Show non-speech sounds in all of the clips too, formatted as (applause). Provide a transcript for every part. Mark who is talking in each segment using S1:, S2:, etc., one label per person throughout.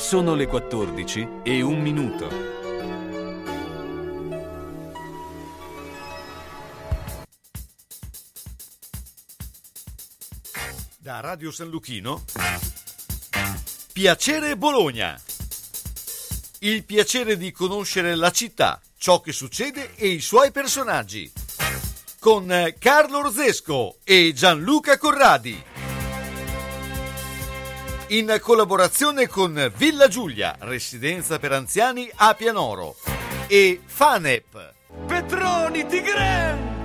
S1: Sono le 14 e un minuto.
S2: Da Radio San Luchino. Piacere Bologna. Il piacere di conoscere la città, ciò che succede e i suoi personaggi. Con Carlo Orzesco e Gianluca Corradi in collaborazione con Villa Giulia, residenza per anziani a Pianoro e Fanep. Petroni Tigre!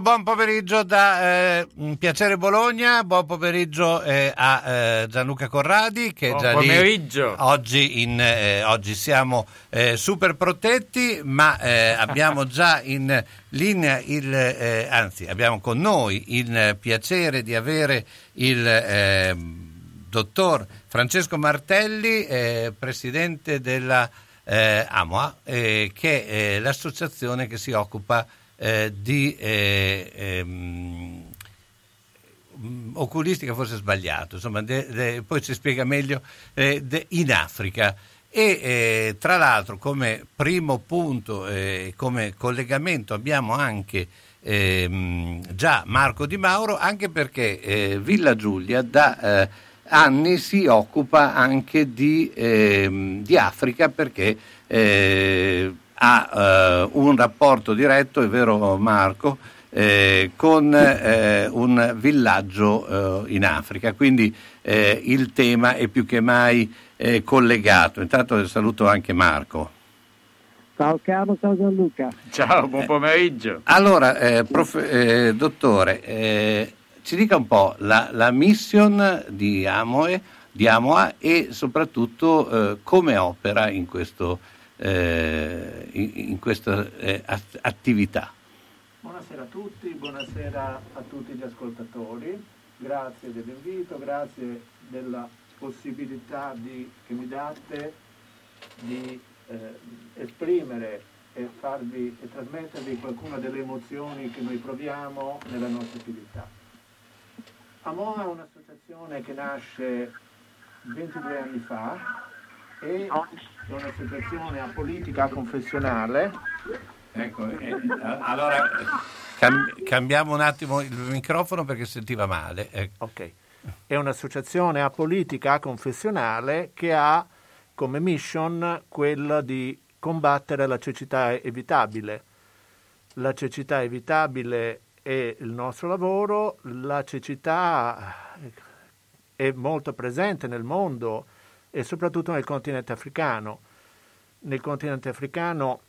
S3: Pomeriggio, buon pomeriggio da eh, Piacere Bologna, buon pomeriggio eh, a eh, Gianluca Corradi che
S4: buon
S3: già
S4: pomeriggio.
S3: lì oggi, in, eh, oggi siamo eh, super protetti ma eh, abbiamo (laughs) già in linea il, anzi abbiamo con noi il piacere di avere il dottor Francesco Martelli, presidente della AMOA, che è l'associazione che si occupa eh, di eh, ehm, oculistica forse sbagliato, insomma, de, de, poi si spiega meglio, eh, de, in Africa. E eh, tra l'altro come primo punto, eh, come collegamento abbiamo anche ehm, già Marco Di Mauro, anche perché eh, Villa Giulia da anni si occupa anche di, ehm, di Africa perché ha uh, un rapporto diretto, è vero Marco, eh, con eh, un villaggio eh, in Africa, quindi eh, il tema è più che mai eh, collegato. Intanto saluto anche Marco.
S5: Ciao Carlo, ciao Gianluca.
S4: Ciao, buon pomeriggio.
S3: allora, prof, dottore, ci dica un po' la, la mission di Amoe, di Amoa e soprattutto come opera in questo eh, in, in, questa eh, attività.
S5: Buonasera a tutti, buonasera a tutti gli ascoltatori, grazie dell'invito, grazie della possibilità di, che mi date di eh, esprimere e, farvi, e trasmettervi qualcuna delle emozioni che noi proviamo nella nostra attività. Amoa è un'associazione che nasce 22 anni fa e è una situazione apolitica confessionale.
S3: Ecco, eh, allora cam- cambiamo un attimo il microfono perché sentiva male.
S5: Ecco. Ok. è un'associazione apolitica, aconfessionale, che ha come mission quella di combattere la cecità evitabile. La cecità evitabile è il nostro lavoro, la cecità è molto presente nel mondo e soprattutto nel continente africano. Nel continente africano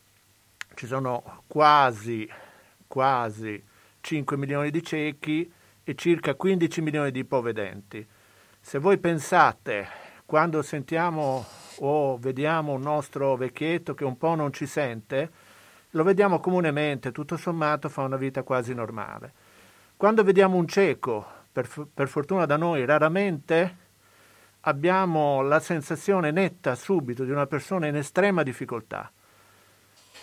S5: ci sono quasi, quasi 5 milioni di ciechi e circa 15 milioni di ipovedenti. Se voi pensate, quando sentiamo o vediamo un nostro vecchietto che un po' non ci sente, lo vediamo comunemente, tutto sommato fa una vita quasi normale. Quando vediamo un cieco, per, per fortuna da noi raramente, abbiamo la sensazione netta subito di una persona in estrema difficoltà.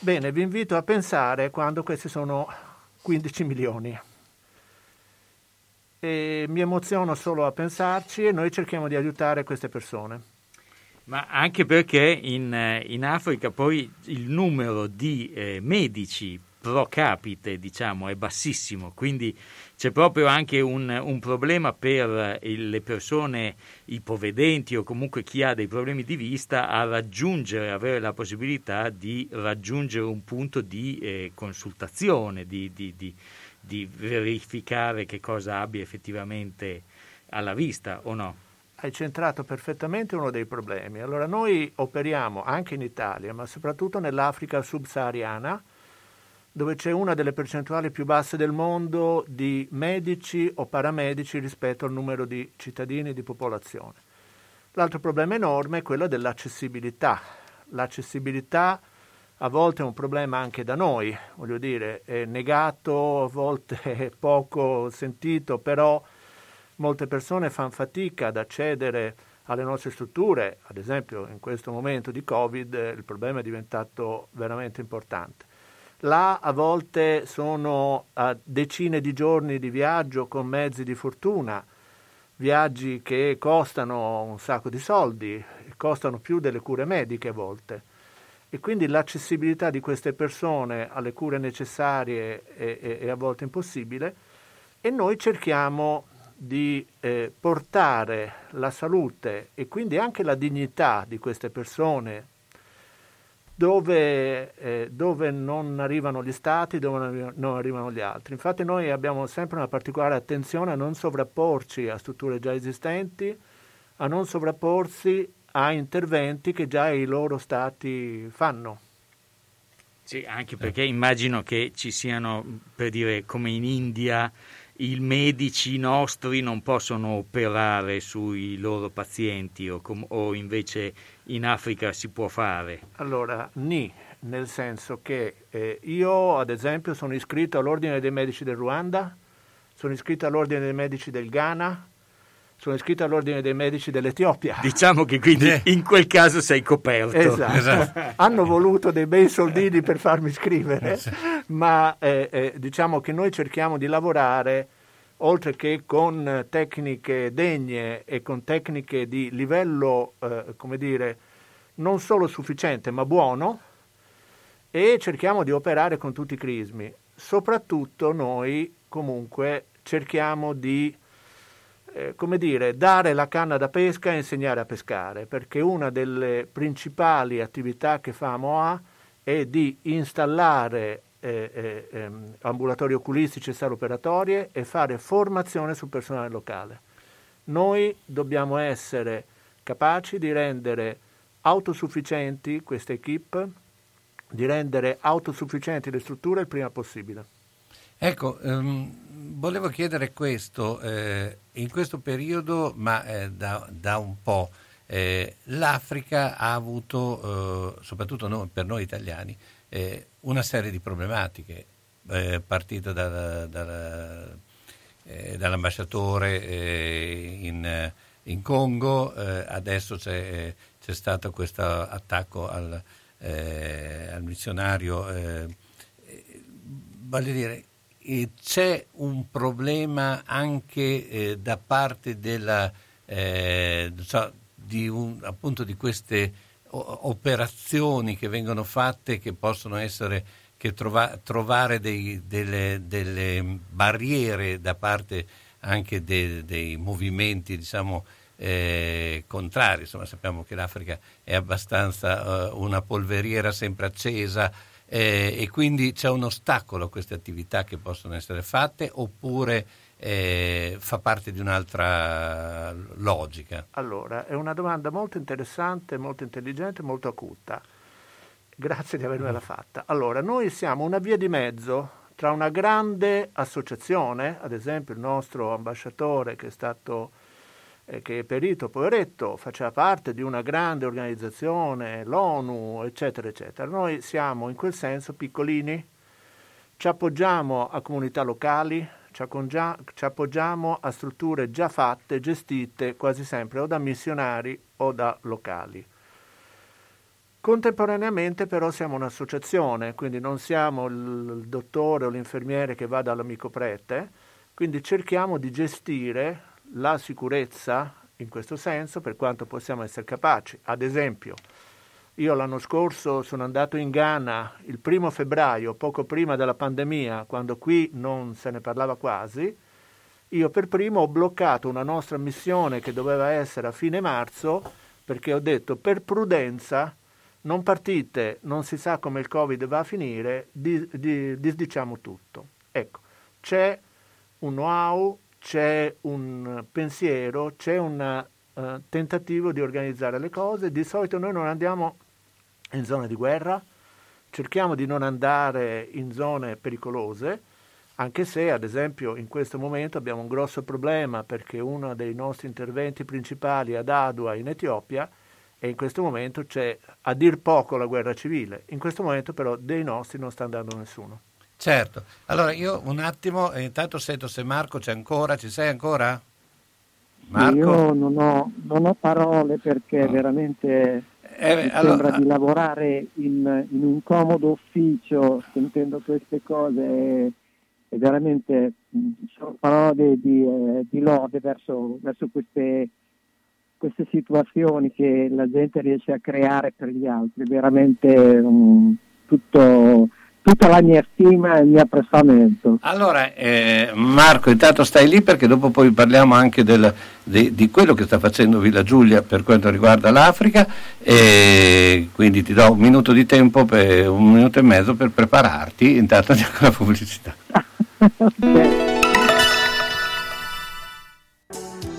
S5: Bene, vi invito a pensare quando questi sono 15 milioni e mi emoziono solo a pensarci e noi cerchiamo di aiutare queste persone.
S4: Ma anche perché in, eh, in Africa poi il numero di eh, medici pro capite diciamo, è bassissimo, quindi c'è proprio anche un, un problema per eh, le persone ipovedenti o comunque chi ha dei problemi di vista a raggiungere, avere la possibilità di raggiungere un punto di eh, consultazione, di, di, di di verificare che cosa abbia effettivamente alla vista o no?
S5: Hai centrato perfettamente uno dei problemi. Allora noi operiamo anche in Italia, ma soprattutto nell'Africa subsahariana, dove c'è una delle percentuali più basse del mondo di medici o paramedici rispetto al numero di cittadini e di popolazione. L'altro problema enorme è quello dell'accessibilità. L'accessibilità a volte è un problema anche da noi, voglio dire, è negato, a volte (laughs) è poco sentito, però molte persone fanno fatica ad accedere alle nostre strutture, ad esempio in questo momento di Covid il problema è diventato veramente importante. Là a volte sono a decine di giorni di viaggio con mezzi di fortuna, viaggi che costano un sacco di soldi, costano più delle cure mediche a volte. E quindi l'accessibilità di queste persone alle cure necessarie è, a volte impossibile. E noi cerchiamo di eh, portare la salute e quindi anche la dignità di queste persone dove, eh, dove, non arrivano gli stati, dove non arrivano gli altri. Infatti noi abbiamo sempre una particolare attenzione a non sovrapporci a strutture già esistenti, a non sovrapporsi a interventi che già i loro stati fanno.
S4: Sì, anche perché immagino che ci siano, per dire, come in India, i medici nostri non possono operare sui loro pazienti o, com- o invece in Africa si può fare?
S5: Allora, ni, nel senso che eh, io ad esempio sono iscritto all'Ordine dei Medici del Ruanda, sono iscritto all'Ordine dei Medici del Ghana, sono iscritto all'ordine dei medici dell'Etiopia.
S4: Diciamo che quindi eh. in quel caso sei coperto.
S5: Esatto. esatto. (laughs) Hanno voluto dei bei soldini per farmi iscrivere, esatto. ma eh, eh, diciamo che noi cerchiamo di lavorare oltre che con tecniche degne e con tecniche di livello, eh, come dire, non solo sufficiente ma buono, e cerchiamo di operare con tutti i crismi. Soprattutto noi comunque cerchiamo di eh, come dire, dare la canna da pesca e insegnare a pescare, perché una delle principali attività che fa MOA è di installare eh, eh, ehm, ambulatori oculistici e sale operatorie e fare formazione sul personale locale. Noi dobbiamo essere capaci di rendere autosufficienti queste equip, di rendere autosufficienti le strutture il prima possibile.
S3: Ecco, um, volevo chiedere questo, eh, in questo periodo, ma eh, da, da, un po', eh, l'Africa ha avuto, eh, soprattutto noi, per noi italiani, eh, una serie di problematiche, eh, partita da, da, dall'ambasciatore in, in, Congo, adesso c'è, c'è, stato questo attacco al, al missionario. voglio dire, eh, c'è un problema anche eh, da parte della, eh, so, di, un, appunto di queste operazioni che vengono fatte che possono essere che trova, trovare dei, delle, delle, barriere da parte anche de, dei movimenti diciamo, eh, contrari. Insomma, sappiamo che l'Africa è abbastanza uh, una polveriera sempre accesa eh, e quindi c'è un ostacolo a queste attività che possono essere fatte oppure eh, fa parte di un'altra logica?
S5: Allora, è una domanda molto interessante, molto intelligente, molto acuta. Grazie di avermela fatta. Allora, noi siamo una via di mezzo tra una grande associazione, ad esempio il nostro ambasciatore che è stato che è perito poveretto, faceva parte di una grande organizzazione, l'ONU, eccetera, eccetera. Noi siamo in quel senso piccolini, ci appoggiamo a comunità locali, ci, ci appoggiamo a strutture già fatte, gestite quasi sempre o da missionari o da locali. Contemporaneamente però siamo un'associazione, quindi non siamo il dottore o l'infermiere che va dall'amico prete, quindi cerchiamo di gestire la sicurezza in questo senso per quanto possiamo essere capaci. Ad esempio, io l'anno scorso sono andato in Ghana il primo febbraio, poco prima della pandemia, quando qui non se ne parlava quasi. Io per primo ho bloccato una nostra missione che doveva essere a fine marzo perché ho detto per prudenza non partite, non si sa come il Covid va a finire, di, di, disdiciamo tutto. Ecco, c'è un know-how, c'è un pensiero, c'è un uh, tentativo di organizzare le cose. Di solito noi non andiamo in zone di guerra, cerchiamo di non andare in zone pericolose, anche se ad esempio in questo momento abbiamo un grosso problema perché uno dei nostri interventi principali ad Adua in Etiopia e in questo momento c'è a dir poco la guerra civile, in questo momento però dei nostri non sta andando nessuno.
S3: Certo, allora io un attimo, intanto sento se Marco c'è ancora, ci sei ancora?
S6: Marco? Io non ho, non ho parole perché no. veramente eh, mi allora, sembra di lavorare in, in, un comodo ufficio sentendo queste cose e, e veramente sono parole di, eh, di lode verso, verso queste, queste, situazioni che la gente riesce a creare per gli altri, veramente um, tutto tutta la mia stima e il mio apprezzamento.
S3: Allora, eh, Marco, intanto stai lì perché dopo poi parliamo anche del, di, di, quello che sta facendo Villa Giulia per quanto riguarda l'Africa e quindi ti do un minuto di tempo, per, un minuto e mezzo per prepararti, intanto andiamo con la pubblicità. (laughs) (laughs)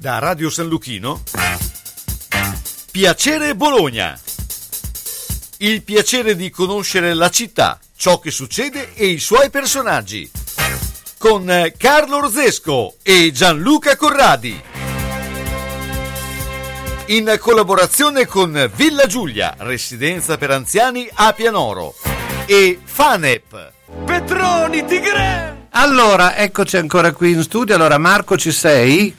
S7: Da Radio San Luchino Piacere Bologna. Il piacere di conoscere la città, ciò che succede e i suoi personaggi con Carlo Orzesco e Gianluca Corradi. in collaborazione con Villa Giulia, residenza per anziani a Pianoro e Fanep.
S3: Petroni Tigre! Allora, eccoci ancora qui in studio. Allora, Marco, ci sei?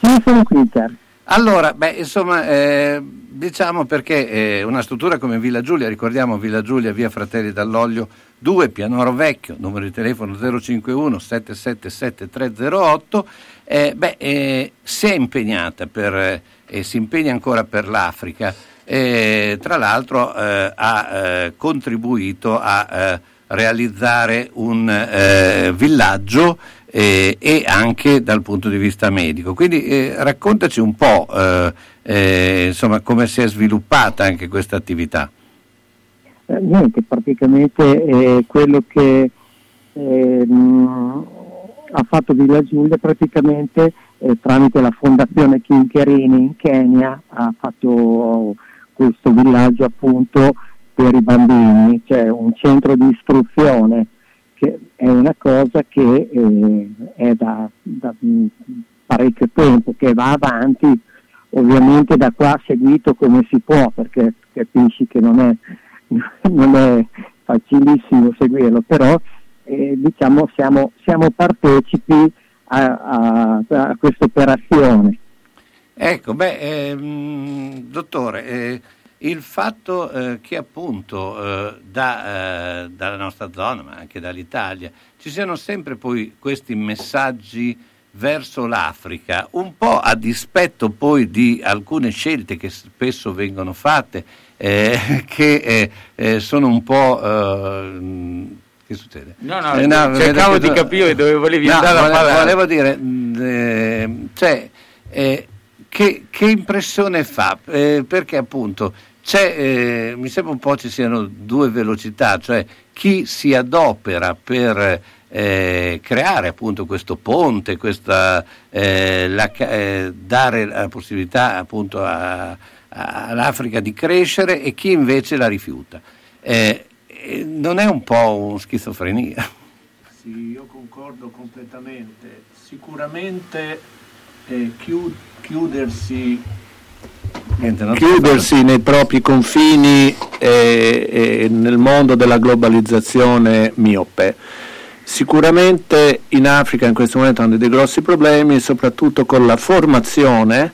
S6: Sì, sono qui, Carlo.
S3: Allora, beh, insomma, eh, diciamo perché eh, una struttura come Villa Giulia, ricordiamo Villa Giulia, via Fratelli dall'Olio 2, Pianoro Vecchio, numero di telefono 051 777 308, eh, beh, eh, si è impegnata per, eh, e si impegna ancora per l'Africa, e tra l'altro eh, ha contribuito a realizzare un villaggio eh, e anche dal punto di vista medico. Quindi eh, raccontaci un po' eh, eh insomma, come si è sviluppata anche questa attività.
S6: Eh, niente, praticamente quello che ehm, ha fatto Villa Giulia praticamente tramite la fondazione Kinkerini in Kenya ha fatto questo villaggio appunto per i bambini, cioè un centro di istruzione che è una cosa che eh, è da, da, parecchio tempo, che va avanti, ovviamente da qua seguito come si può, perché capisci che non è, (laughs) non è facilissimo seguirlo, però eh, diciamo siamo, siamo partecipi a, a, a questa operazione.
S3: Ecco, beh, ehm, dottore, eh, il fatto eh, che appunto eh, da, eh, dalla nostra zona, ma anche dall'Italia, ci siano sempre poi questi messaggi verso l'Africa, un po' a dispetto poi di alcune scelte che spesso vengono fatte, eh, (laughs) che eh, eh, sono un po'... che succede?
S4: No, no, no cercavo di capire dove volevi no, andare
S3: volevo,
S4: a parlare.
S3: Volevo dire, mh, cioè, che, che, impressione fa? perché appunto eh, mi sembra un po' ci siano due velocità, cioè chi si adopera per eh, creare appunto questo ponte, questa, eh, la, eh, dare la possibilità appunto a, a, all'Africa di crescere e chi invece la rifiuta. Eh, non è un po' un schizofrenia?
S8: Sì, io concordo completamente. Sicuramente eh, chiudersi
S5: Niente, chiudersi nei propri confini e, e nel mondo della globalizzazione miope. Sicuramente in Africa in questo momento hanno dei grossi problemi, soprattutto con la formazione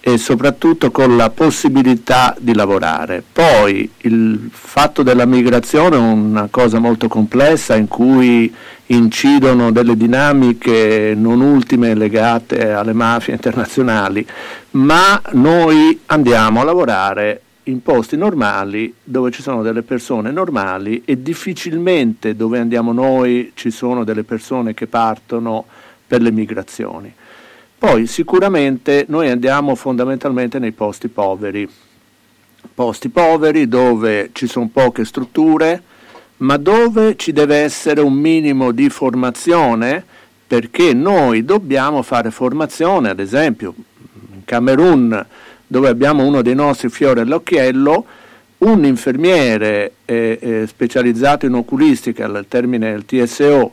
S5: e soprattutto con la possibilità di lavorare. Poi il fatto della migrazione è una cosa molto complessa in cui incidono delle dinamiche non ultime legate alle mafie internazionali, ma noi andiamo a lavorare in posti normali dove ci sono delle persone normali e difficilmente dove andiamo noi ci sono delle persone che partono per le migrazioni. Poi sicuramente noi andiamo fondamentalmente nei posti poveri, posti poveri dove ci sono poche strutture, ma dove ci deve essere un minimo di formazione perché noi dobbiamo fare formazione, ad esempio in Camerun dove abbiamo uno dei nostri fiori all'occhiello, un infermiere eh, eh, specializzato in oculistica, al termine del TSO,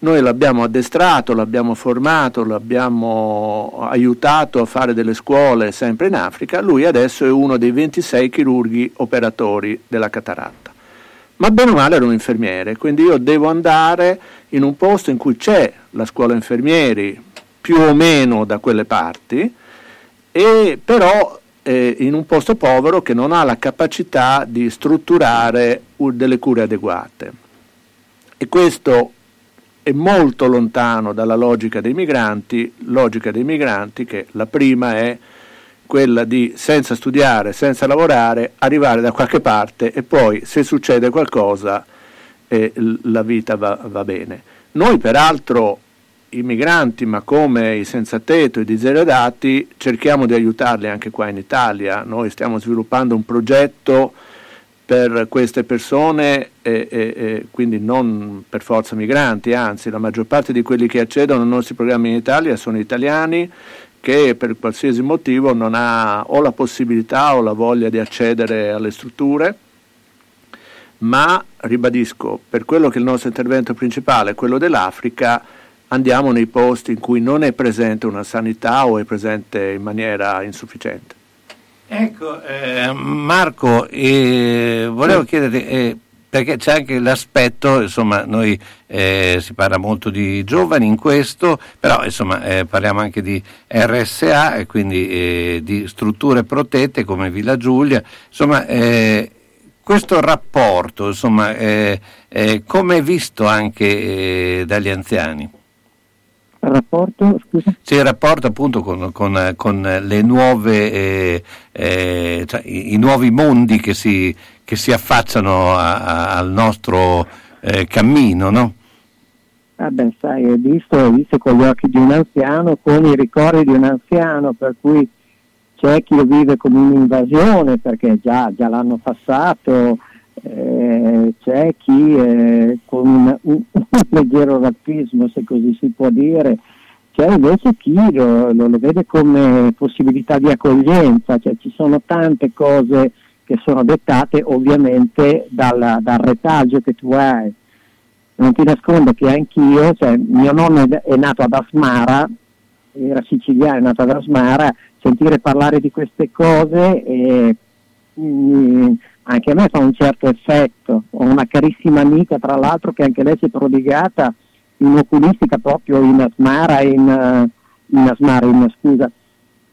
S5: noi l'abbiamo addestrato, l'abbiamo formato, l'abbiamo aiutato a fare delle scuole sempre in Africa, lui adesso è uno dei 26 chirurghi operatori della cataratta. Ma bene o male era un infermiere, quindi io devo andare in un posto in cui c'è la scuola infermieri, più o meno da quelle parti, e però eh, in un posto povero che non ha la capacità di strutturare delle cure adeguate. E questo è molto lontano dalla logica dei migranti, logica dei migranti che la prima è quella di senza studiare, senza lavorare, arrivare da qualche parte e poi se succede qualcosa eh, la vita va, va, bene. Noi peraltro i migranti, ma come i senza tetto, i diseredati, cerchiamo di aiutarli anche qua in Italia. Noi stiamo sviluppando un progetto per queste persone, e, e, quindi non per forza migranti, anzi la maggior parte di quelli che accedono ai nostri programmi in Italia sono italiani che per qualsiasi motivo non ha o la possibilità o la voglia di accedere alle strutture, ma ribadisco, per quello che è il nostro intervento principale, quello dell'Africa, andiamo nei posti in cui non è presente una sanità o è presente in maniera insufficiente.
S3: Ecco, eh, Marco, eh, volevo chiederti, eh, perché c'è anche l'aspetto, insomma, noi eh, si parla molto di giovani in questo, però insomma eh, parliamo anche di RSA e quindi eh, di strutture protette come Villa Giulia, insomma questo rapporto, insomma, come è visto anche dagli anziani?
S6: Rapporto, scusa?
S3: Sì, il rapporto appunto con, con, con le nuove, eh, eh, cioè, i, i, nuovi mondi che si, che si affacciano a, a, al nostro eh, cammino, no?
S6: Ah beh, sai, è visto, è visto con gli occhi di un anziano, con i ricordi di un anziano, per cui c'è chi lo vive come un'invasione perché già, già l'hanno passato, eh, c'è chi eh, con un, un, leggero razzismo, se così si può dire, c'è invece chi lo, lo, lo vede come possibilità di accoglienza, cioè ci sono tante cose che sono dettate ovviamente dal, dal retaggio che tu hai. Non ti nascondo che anch'io, cioè, mio nonno è nato ad Asmara, era siciliano, è nato ad Asmara, sentire parlare di queste cose e, mh, mm, anche a me fa un certo effetto. Ho una carissima amica, tra l'altro, che anche lei si è prodigata in oculistica proprio in Asmara, in, eh, in, Asmara, in, scusa,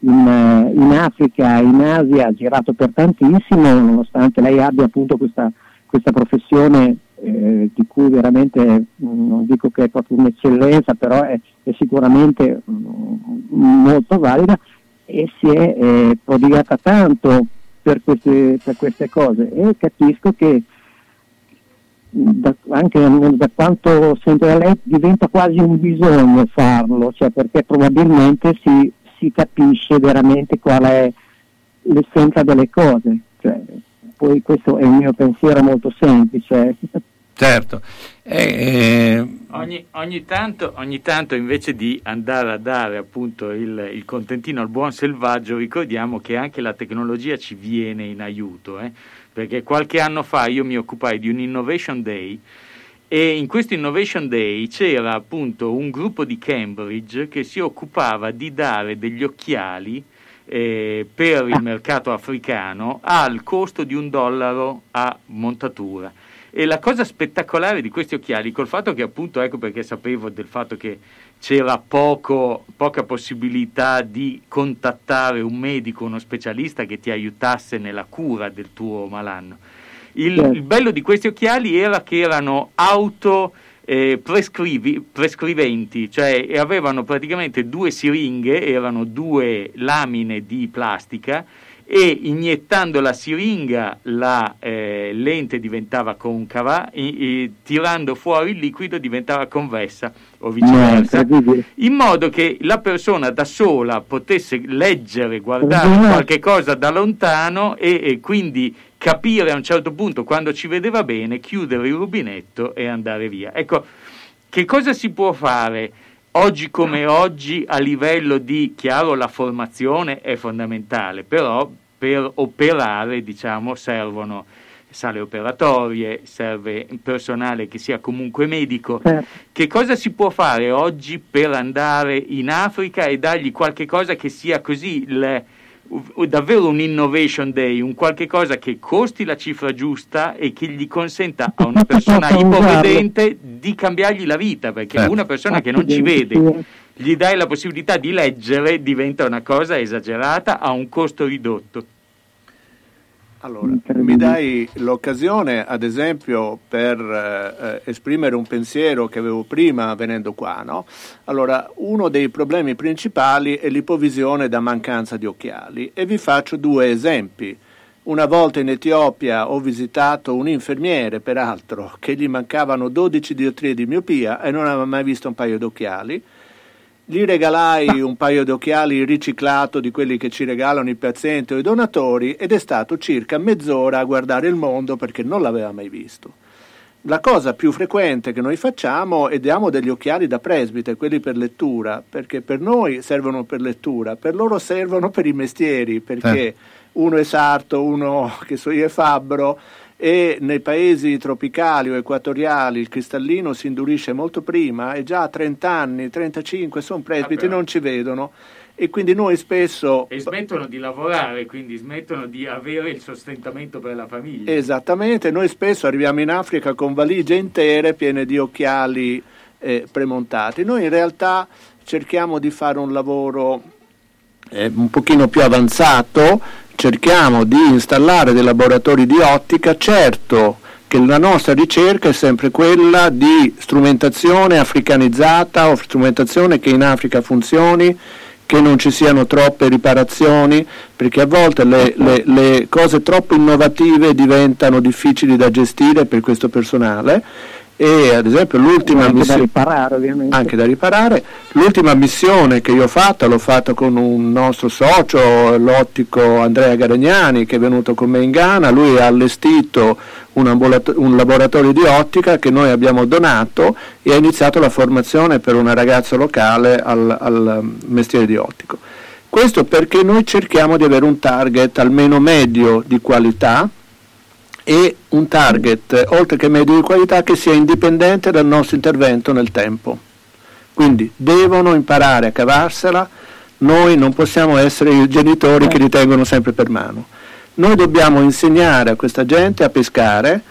S6: in, eh, in, Africa, in Asia, ha girato per tantissimo, nonostante lei abbia appunto questa, questa professione eh, di cui veramente mm, non dico che è proprio un'eccellenza, però è, è sicuramente mm, molto valida e si è eh, prodigata tanto per queste, per queste cose e capisco che da, anche da quanto sento da lei diventa quasi un bisogno farlo, cioè perché probabilmente si, si capisce veramente qual è l'essenza delle cose. Cioè, poi questo è il mio pensiero molto semplice.
S3: Certo.
S4: Eh, ogni, ogni, tanto, ogni, tanto, invece di andare a dare appunto il, il, contentino al buon selvaggio, ricordiamo che anche la tecnologia ci viene in aiuto, eh? perché qualche anno fa io mi occupai di un Innovation Day e in questo Innovation Day c'era appunto un gruppo di Cambridge che si occupava di dare degli occhiali eh, per il mercato africano al costo di un dollaro a montatura e la cosa spettacolare di questi occhiali, col fatto che appunto, ecco perché sapevo del fatto che c'era poco, poca possibilità di contattare un medico, uno specialista che ti aiutasse nella cura del tuo malanno. Il, il bello di questi occhiali era che erano auto eh, prescriventi, cioè avevano praticamente due siringhe, erano due lamine di plastica e iniettando la siringa la eh, lente diventava concava e, e, tirando fuori il liquido diventava convessa o viceversa in modo che la persona da sola potesse leggere, guardare qualche cosa da lontano e, e quindi capire a un certo punto quando ci vedeva bene, chiudere il rubinetto e andare via. Ecco, che cosa si può fare? Oggi come oggi a livello di, chiaro, la formazione è fondamentale, però per operare diciamo, servono sale operatorie, serve personale che sia comunque medico. Certo. Che cosa si può fare oggi per andare in Africa e dargli qualche cosa che sia così le, davvero un innovation day, un qualche cosa che costi la cifra giusta e che gli consenta a una persona ipovedente di cambiargli la vita, perché certo. una persona che non ci vede gli dai la possibilità di leggere diventa una cosa esagerata a un costo ridotto.
S5: Allora, mi dai l'occasione, ad esempio, per eh, esprimere un pensiero che avevo prima venendo qua. No? Allora, uno dei problemi principali è l'ipovisione da mancanza di occhiali e vi faccio due esempi. Una volta in Etiopia ho visitato un infermiere, peraltro, che gli mancavano 12 diottrie di miopia e non aveva mai visto un paio d'occhiali gli regalai un paio di occhiali riciclato di quelli che ci regalano i pazienti o i donatori ed è stato circa mezz'ora a guardare il mondo perché non l'aveva mai visto. La cosa più frequente che noi facciamo è diamo degli occhiali da presbite, quelli per lettura, perché per noi servono per lettura, per loro servono per i mestieri, perché eh. uno è sarto, uno che so io è fabbro, e nei paesi tropicali o equatoriali il cristallino si indurisce molto prima e già a 30 anni, 35 sono presbiti, ah, non ci vedono e quindi noi spesso...
S4: E smettono di lavorare, quindi smettono di avere il sostentamento per la famiglia.
S5: Esattamente, noi spesso arriviamo in Africa con valigie intere piene di occhiali eh, premontati. Noi in realtà cerchiamo di fare un lavoro eh, un pochino più avanzato, cerchiamo di installare dei laboratori di ottica, certo che la nostra ricerca è sempre quella di strumentazione africanizzata o strumentazione che in Africa funzioni, che non ci siano troppe riparazioni, perché a volte le, le, le cose troppo innovative diventano difficili da gestire per questo personale e ad esempio l'ultima missione anche da riparare. L'ultima missione che io ho fatta l'ho fatta con un nostro socio l'ottico Andrea Garagnani che è venuto con me in Ghana. Lui ha allestito un, ambulato- un laboratorio di ottica che noi abbiamo donato e ha iniziato la formazione per una ragazza locale al, al mestiere di ottico. Questo perché noi cerchiamo di avere un target almeno medio di qualità e un target, oltre che medio di qualità, che sia indipendente dal nostro intervento nel tempo. Quindi devono imparare a cavarsela, noi non possiamo essere i genitori che li tengono sempre per mano. Noi dobbiamo insegnare a questa gente a pescare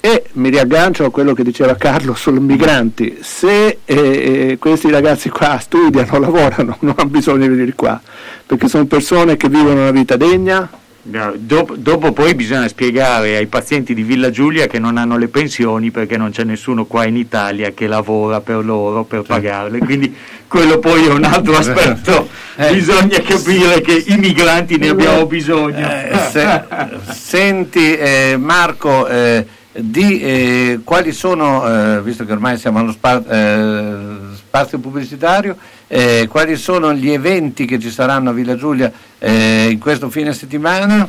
S5: e mi riaggancio a quello che diceva Carlo sui migranti, se eh, eh questi ragazzi qua studiano, lavorano, (laughs) non hanno bisogno di venire qua, perché sono persone che vivono una vita degna,
S4: Dopo, dopo, poi bisogna spiegare ai pazienti di Villa Giulia che non hanno le pensioni perché non c'è nessuno qua in Italia che lavora per loro per pagarle, quindi quello poi è un altro aspetto, eh. bisogna capire che i migranti ne abbiamo bisogno. Eh,
S3: se, senti eh, Marco, eh, di eh, quali sono, eh, visto che ormai siamo allo spazio, spazio pubblicitario, eh, quali sono gli eventi che ci saranno a Villa Giulia eh, in questo fine settimana?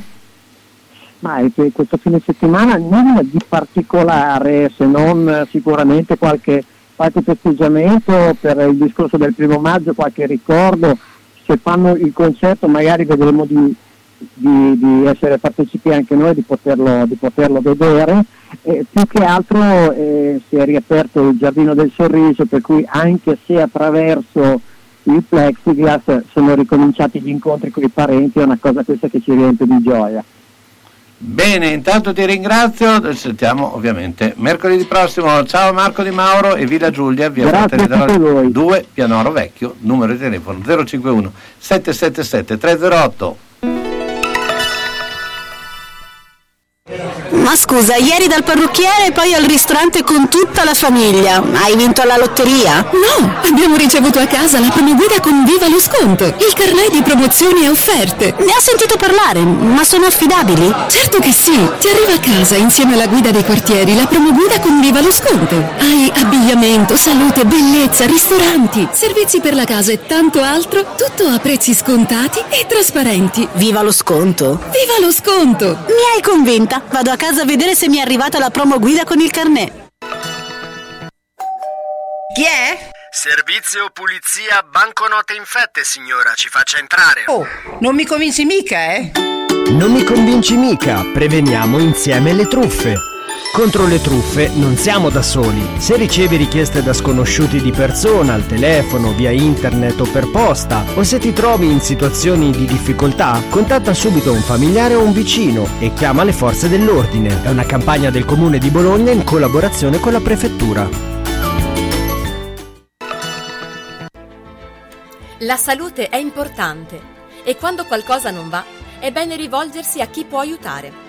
S6: Ma questo fine settimana nulla di particolare, se non sicuramente qualche, qualche festeggiamento per il discorso del primo maggio, qualche ricordo. Se fanno il concerto magari vedremo di, di, di essere partecipi anche noi, di poterlo, di poterlo vedere. Eh, più che altro eh, si è riaperto il Giardino del Sorriso, per cui anche se attraverso il plexiglass sono ricominciati gli incontri con i parenti, è una cosa questa che ci riempie di gioia.
S3: Bene, intanto ti ringrazio, ci sentiamo ovviamente mercoledì prossimo. Ciao Marco Di Mauro e Villa Giulia, via Fratelli 2, Pianoro Vecchio, numero di telefono 051 777 308.
S9: Ma scusa, ieri dal parrucchiere e poi al ristorante con tutta la famiglia. Hai vinto alla lotteria?
S10: No, abbiamo ricevuto a casa la prima guida con Viva lo sconto, il carnet di promozioni e offerte.
S9: Ne ho sentito parlare, ma sono affidabili?
S10: Certo che sì, ti arriva a casa insieme alla guida dei quartieri la guida con Viva lo sconto. Hai abbigliamento, salute, bellezza, ristoranti, servizi per la casa e tanto altro, tutto a prezzi scontati e trasparenti.
S9: Viva lo sconto!
S10: Viva lo sconto!
S9: Mi hai convinta, vado a casa a vedere se mi è arrivata la promo guida con il carnet.
S11: Chi è?
S12: Servizio pulizia banconote infette, signora, ci faccia entrare.
S11: Oh, non mi convinci mica, eh?
S13: Non mi convinci mica, preveniamo insieme le truffe. Contro le truffe non siamo da soli. Se ricevi richieste da sconosciuti di persona, al telefono, via internet o per posta, o se ti trovi in situazioni di difficoltà, contatta subito un familiare o un vicino e chiama le forze dell'ordine. È una campagna del Comune di Bologna in collaborazione con la Prefettura.
S14: La salute è importante e quando qualcosa non va è bene rivolgersi a chi può aiutare.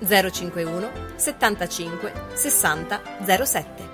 S14: 051 75 60 07.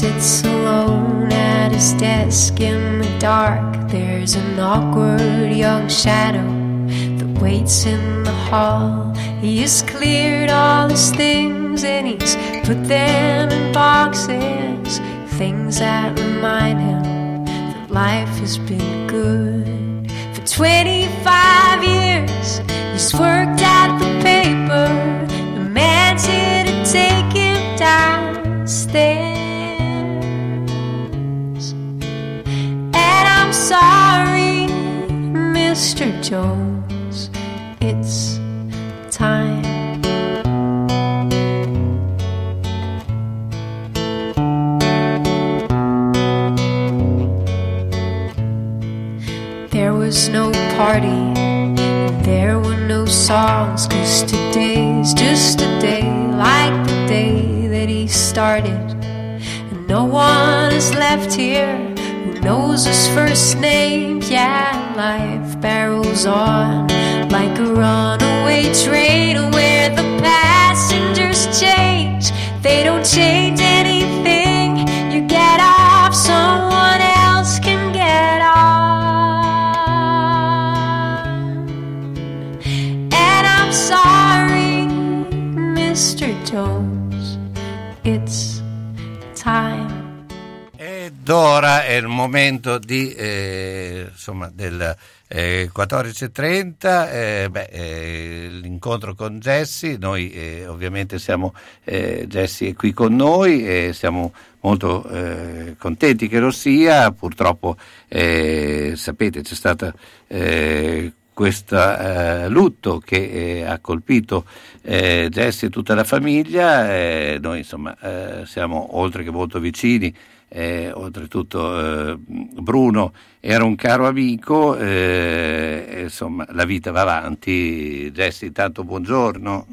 S15: Sits alone at his desk in the dark. There's an awkward young shadow that waits in the hall. He has cleared all his things and he's put them in boxes. Things that remind him that life has been good. For 25 years, he's worked at the paper. The man's here to take him downstairs. Sorry, Mr. Jones. It's time. There was no party, there were no songs, cause today's just a day like the day that he started. And no one is left here knows his first name. Yeah, life barrels on like a runaway train where the passengers change. They don't change anything. You get off, someone else can get on. And I'm sorry, Mr. Jones. It's
S3: ora è il momento di, eh, insomma, del eh, 14.30, eh, beh, eh, l'incontro con Jesse, noi eh, ovviamente siamo, eh, Jesse è qui con noi e siamo molto contenti che lo sia, purtroppo sapete c'è stato questo lutto che ha colpito Jesse e tutta la famiglia, noi insomma siamo oltre che molto vicini eh, oltretutto eh, Bruno era un caro amico, eh, insomma la vita va avanti. Jesse, intanto buongiorno.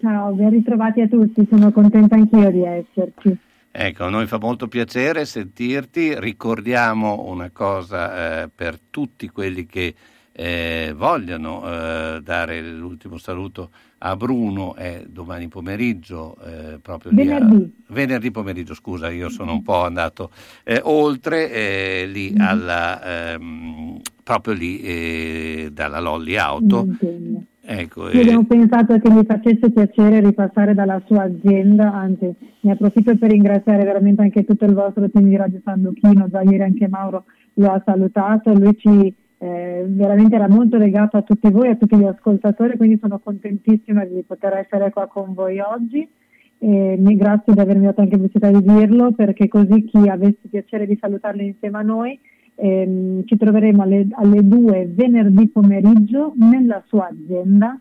S16: Ciao, ben ritrovati a tutti, sono contenta anch'io di esserci.
S3: Ecco, a noi fa molto piacere sentirti, ricordiamo una cosa eh, per tutti quelli che eh, vogliono eh, dare l'ultimo saluto a Bruno è domani pomeriggio, eh, proprio
S16: venerdì.
S3: A, venerdì pomeriggio, scusa, io sono un po' andato eh, oltre, eh, lì mm. alla, ehm, proprio lì eh, dalla Lolly Auto.
S16: Ecco, Io abbiamo pensato che mi facesse piacere ripassare dalla sua azienda, anzi ne approfitto per ringraziare veramente anche tutto il vostro team di Radio San Lucchino, già ieri anche Mauro lo ha salutato, lui ci eh, veramente era molto legato a tutti voi, a tutti gli ascoltatori, quindi sono contentissima di poter essere qua con voi oggi. E grazie di avermi dato anche possibilità di dirlo, perché così chi avesse piacere di salutarli insieme a noi, ehm, ci troveremo alle, alle 2 venerdì pomeriggio nella sua azienda.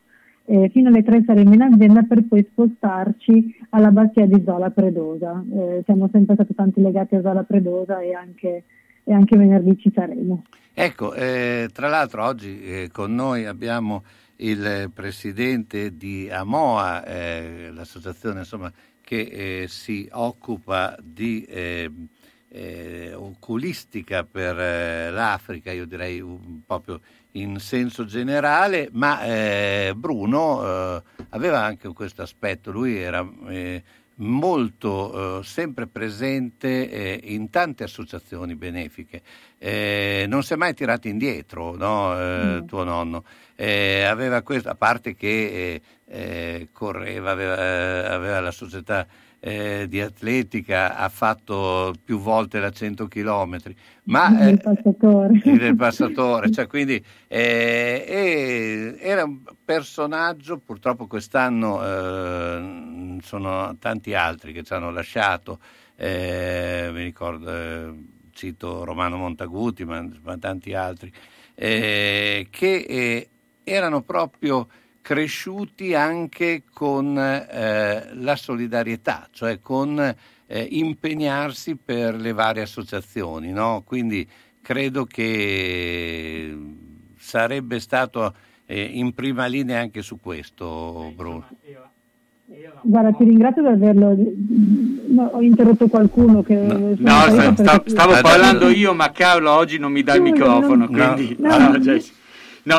S16: Eh, fino alle 3 saremo in azienda per poi spostarci all'abbazia di Zola Predosa. Eh, siamo sempre stati tanti legati a Zola Predosa e anche e anche venerdì ci saremo.
S3: Ecco, eh, tra l'altro oggi eh, con noi abbiamo il presidente di AMOA, eh, l'associazione insomma, che eh, si occupa di eh, eh, oculistica per l'Africa, io direi un, proprio in senso generale, ma Bruno aveva anche questo aspetto, lui era molto, eh, sempre presente eh, in tante associazioni benefiche. Eh, non si è mai tirato indietro, no, mm. tuo nonno. aveva questo, a parte che correva, aveva, aveva la società eh, di atletica ha fatto più volte la 100 km, ma
S16: eh, il passatore,
S3: il passatore cioè, quindi eh, era un personaggio, purtroppo quest'anno eh, sono tanti altri che ci hanno lasciato, eh, mi ricordo, eh, cito Romano Montaguti, ma, ma tanti altri, che erano proprio cresciuti anche con eh, la solidarietà, cioè con eh, impegnarsi per le varie associazioni. No? Quindi credo che sarebbe stato eh, in prima linea anche su questo, Bruno.
S16: Guarda, ti ringrazio di averlo. No, ho interrotto qualcuno che.
S4: No, no stavo, stavo parlando io, ma Carlo oggi non mi dà il microfono. Quindi... No, no, No,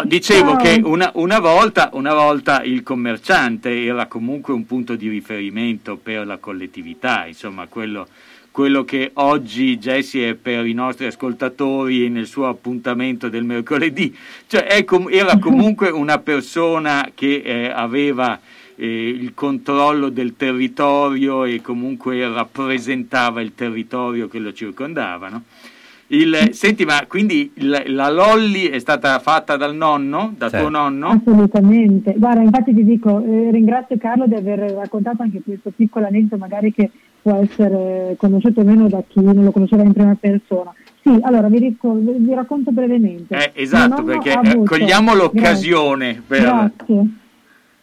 S4: dicevo no. che una, una, volta, una, volta, il commerciante era comunque un punto di riferimento per la collettività, insomma quello, quello che oggi Jesse è per i nostri ascoltatori nel suo appuntamento del mercoledì, cioè com- era (laughs) comunque una persona che eh, aveva eh, il controllo del territorio e comunque rappresentava il territorio che lo circondava. No? Il, senti, ma quindi il, la Lolly è stata fatta dal nonno, da sì. tuo nonno?
S16: Assolutamente. Guarda, infatti ti dico, eh, ringrazio Carlo di aver raccontato anche questo piccolo aneddoto, magari che può essere conosciuto meno da chi non lo conosceva in prima persona. Sì, allora vi, ric- vi racconto brevemente.
S4: Eh, esatto, perché avuto... cogliamo l'occasione.
S16: Grazie. Per... Grazie,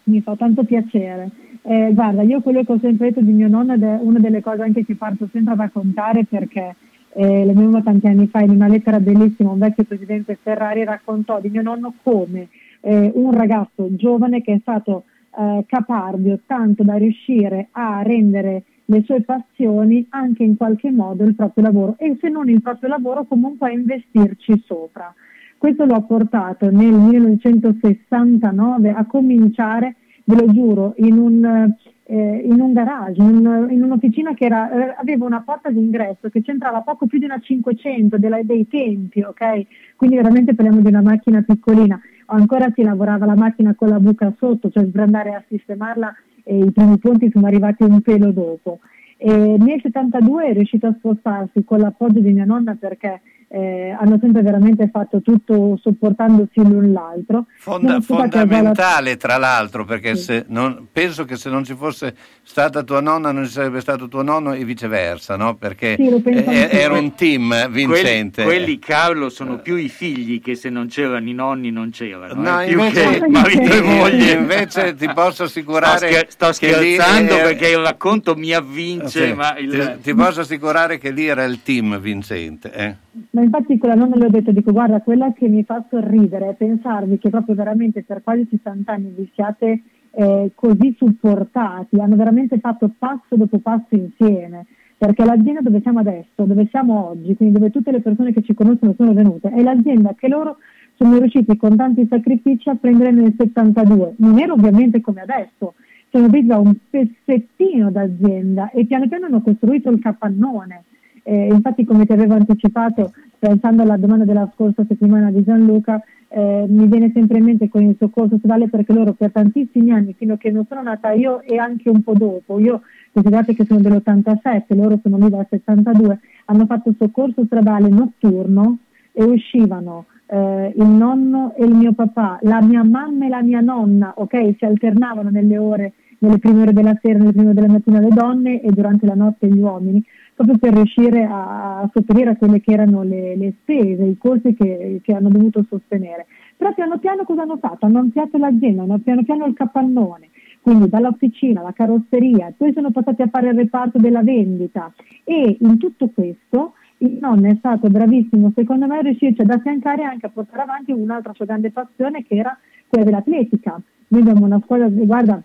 S16: mi fa tanto piacere. Eh, guarda, io quello che ho sempre detto di mio nonno è una delle cose anche che parto sempre a raccontare perché eh, l'avevo tanti anni fa in una lettera bellissima, un vecchio presidente Ferrari raccontò di mio nonno come eh, un ragazzo giovane che è stato eh, capardio tanto da riuscire a rendere le sue passioni anche in qualche modo il proprio lavoro e se non il proprio lavoro comunque a investirci sopra. Questo lo ha portato nel 1969 a cominciare, ve lo giuro, in un eh, in un garage, in, in un'officina che era, eh, aveva una porta d'ingresso che c'entrava poco più di una 500 della, dei tempi, ok? Quindi veramente parliamo di una macchina piccolina. Ancora si lavorava la macchina con la buca sotto, cioè per andare a sistemarla e i primi ponti sono arrivati un pelo dopo. E nel 72 è riuscito a spostarsi con l'appoggio di mia nonna perché eh, hanno sempre veramente fatto tutto sopportandosi l'un l'altro.
S3: Fonda, fondamentale la... tra l'altro perché sì. non, penso che se non ci fosse stata tua nonna non ci sarebbe stato tuo nonno e viceversa, no? perché sì, eh, era un team vincente.
S4: Quelli, quelli, Carlo sono più i figli che se non c'erano i nonni non c'erano, no, eh? invece, che marito e moglie.
S3: Invece ti posso assicurare...
S4: Sto, scherzando perché il racconto mi avvince,
S3: sì,
S4: ma il...
S3: ti, ti, posso assicurare che lì era il team vincente. Eh?
S16: Ma infatti quella non le ho detto, dico guarda, quella che mi fa sorridere è pensarvi che proprio veramente per quasi 60 anni vi siate eh, così supportati, hanno veramente fatto passo dopo passo insieme, perché l'azienda dove siamo adesso, dove siamo oggi, quindi dove tutte le persone che ci conoscono sono venute, è l'azienda che loro sono riusciti con tanti sacrifici a prendere nel 72. Non era ovviamente come adesso, sono presa un pezzettino d'azienda e piano piano hanno costruito il capannone eh, infatti come ti avevo anticipato, pensando alla domanda della scorsa settimana di Gianluca, eh, mi viene sempre in mente con il soccorso stradale perché loro per tantissimi anni, fino a che non sono nata io e anche un po' dopo, io considerate che sono dell'87, loro sono lì dal 72, hanno fatto soccorso stradale notturno e uscivano eh, il nonno e il mio papà, la mia mamma e la mia nonna, ok, si alternavano nelle ore, nelle prime ore della sera, nelle prime ore della mattina le donne e durante la notte gli uomini proprio per riuscire a, sopperire quelle che erano le, le spese, i costi che, che, hanno dovuto sostenere. Però piano piano cosa hanno fatto? Hanno ampliato l'azienda, hanno piano piano il capannone, quindi dall'officina alla carrozzeria, poi sono passati a fare il reparto della vendita e in tutto questo il nonno è stato bravissimo secondo me a riuscirci ad affiancare anche a portare avanti un'altra sua grande passione che era quella dell'atletica. Noi abbiamo una scuola, guarda,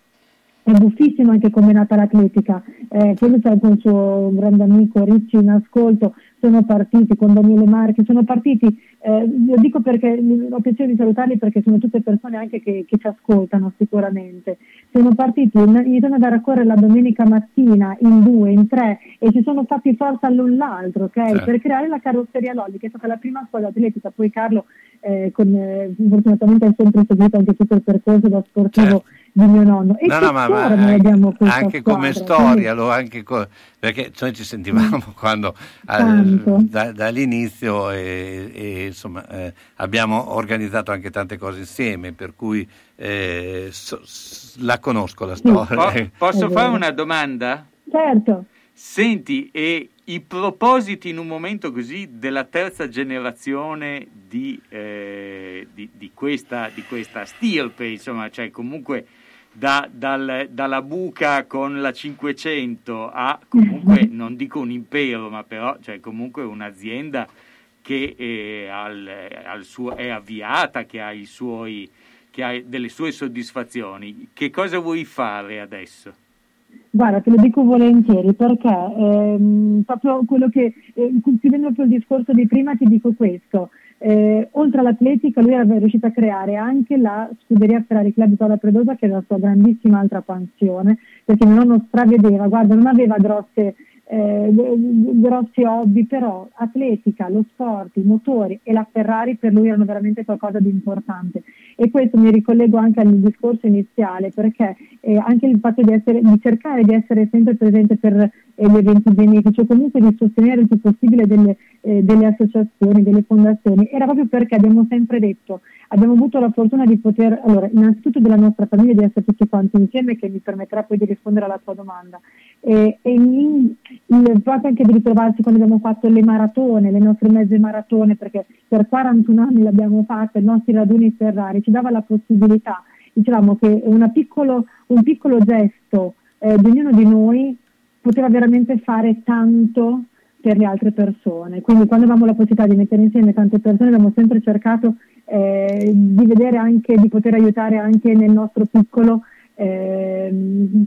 S16: è buffissimo anche come è nata l'atletica. Eh, quello c'è anche il suo grande amico Ricci in ascolto, sono partiti con Daniele Marchi, sono partiti, eh, lo dico perché ho piacere di salutarli perché sono tutte persone anche che, che ci ascoltano sicuramente. Sono partiti, iniziano ad raccorrere la domenica mattina in due, in tre e si sono fatti forza l'un l'altro, ok? Certo. Per creare la carrozzeria Lolli, che è stata la prima squadra atletica, poi Carlo eh, con, eh, fortunatamente ha sempre seguito anche tutto il percorso da sportivo. Certo di mio nonno. E no, no, ma, ma
S3: anche, anche come storia, lo, anche co- perché noi ci sentivamo mm. quando eh, da, dall'inizio e, e insomma eh, abbiamo organizzato anche tante cose insieme, per cui eh, so, la conosco la storia.
S4: Po- posso fare una domanda?
S16: Certo.
S4: Senti, e i propositi in un momento così della terza generazione di, eh, di, di, questa, di questa stirpe, insomma, cioè comunque da, dal, dalla buca con la 500 a comunque, non dico un impero, ma però cioè comunque un'azienda che è, al, al suo, è avviata, che ha, suoi, che ha delle sue soddisfazioni. Che cosa vuoi fare adesso?
S16: Guarda, te lo dico volentieri perché ehm, proprio quello che, eh, chiudendo proprio il discorso di prima, ti dico questo. Eh, oltre all'atletica lui era riuscito a creare anche la scuderia Ferrari Club Toda Predosa che era la sua grandissima altra passione perché mio nonno stravedeva, guarda non aveva grosse eh, grossi hobby, però atletica, lo sport, i motori e la Ferrari per lui erano veramente qualcosa di importante. E questo mi ricollego anche al discorso iniziale, perché eh, anche il fatto di, essere, di, cercare di essere sempre presente per eh, gli eventi benefici o comunque di sostenere il più possibile delle, eh, delle associazioni, delle fondazioni, era proprio perché abbiamo sempre detto abbiamo avuto la fortuna di poter, allora, innanzitutto della nostra famiglia, di essere tutti quanti insieme, che mi permetterà poi di rispondere alla tua domanda. E, e in, il fatto anche di ritrovarsi quando abbiamo fatto le maratone, le nostre mezze maratone, perché per 41 anni l'abbiamo fatta, i nostri raduni Ferrari, ci dava la possibilità, diciamo che piccolo, un piccolo gesto eh, di ognuno di noi poteva veramente fare tanto per le altre persone. Quindi quando avevamo la possibilità di mettere insieme tante persone abbiamo sempre cercato eh, di vedere anche, di poter aiutare anche nel nostro piccolo eh,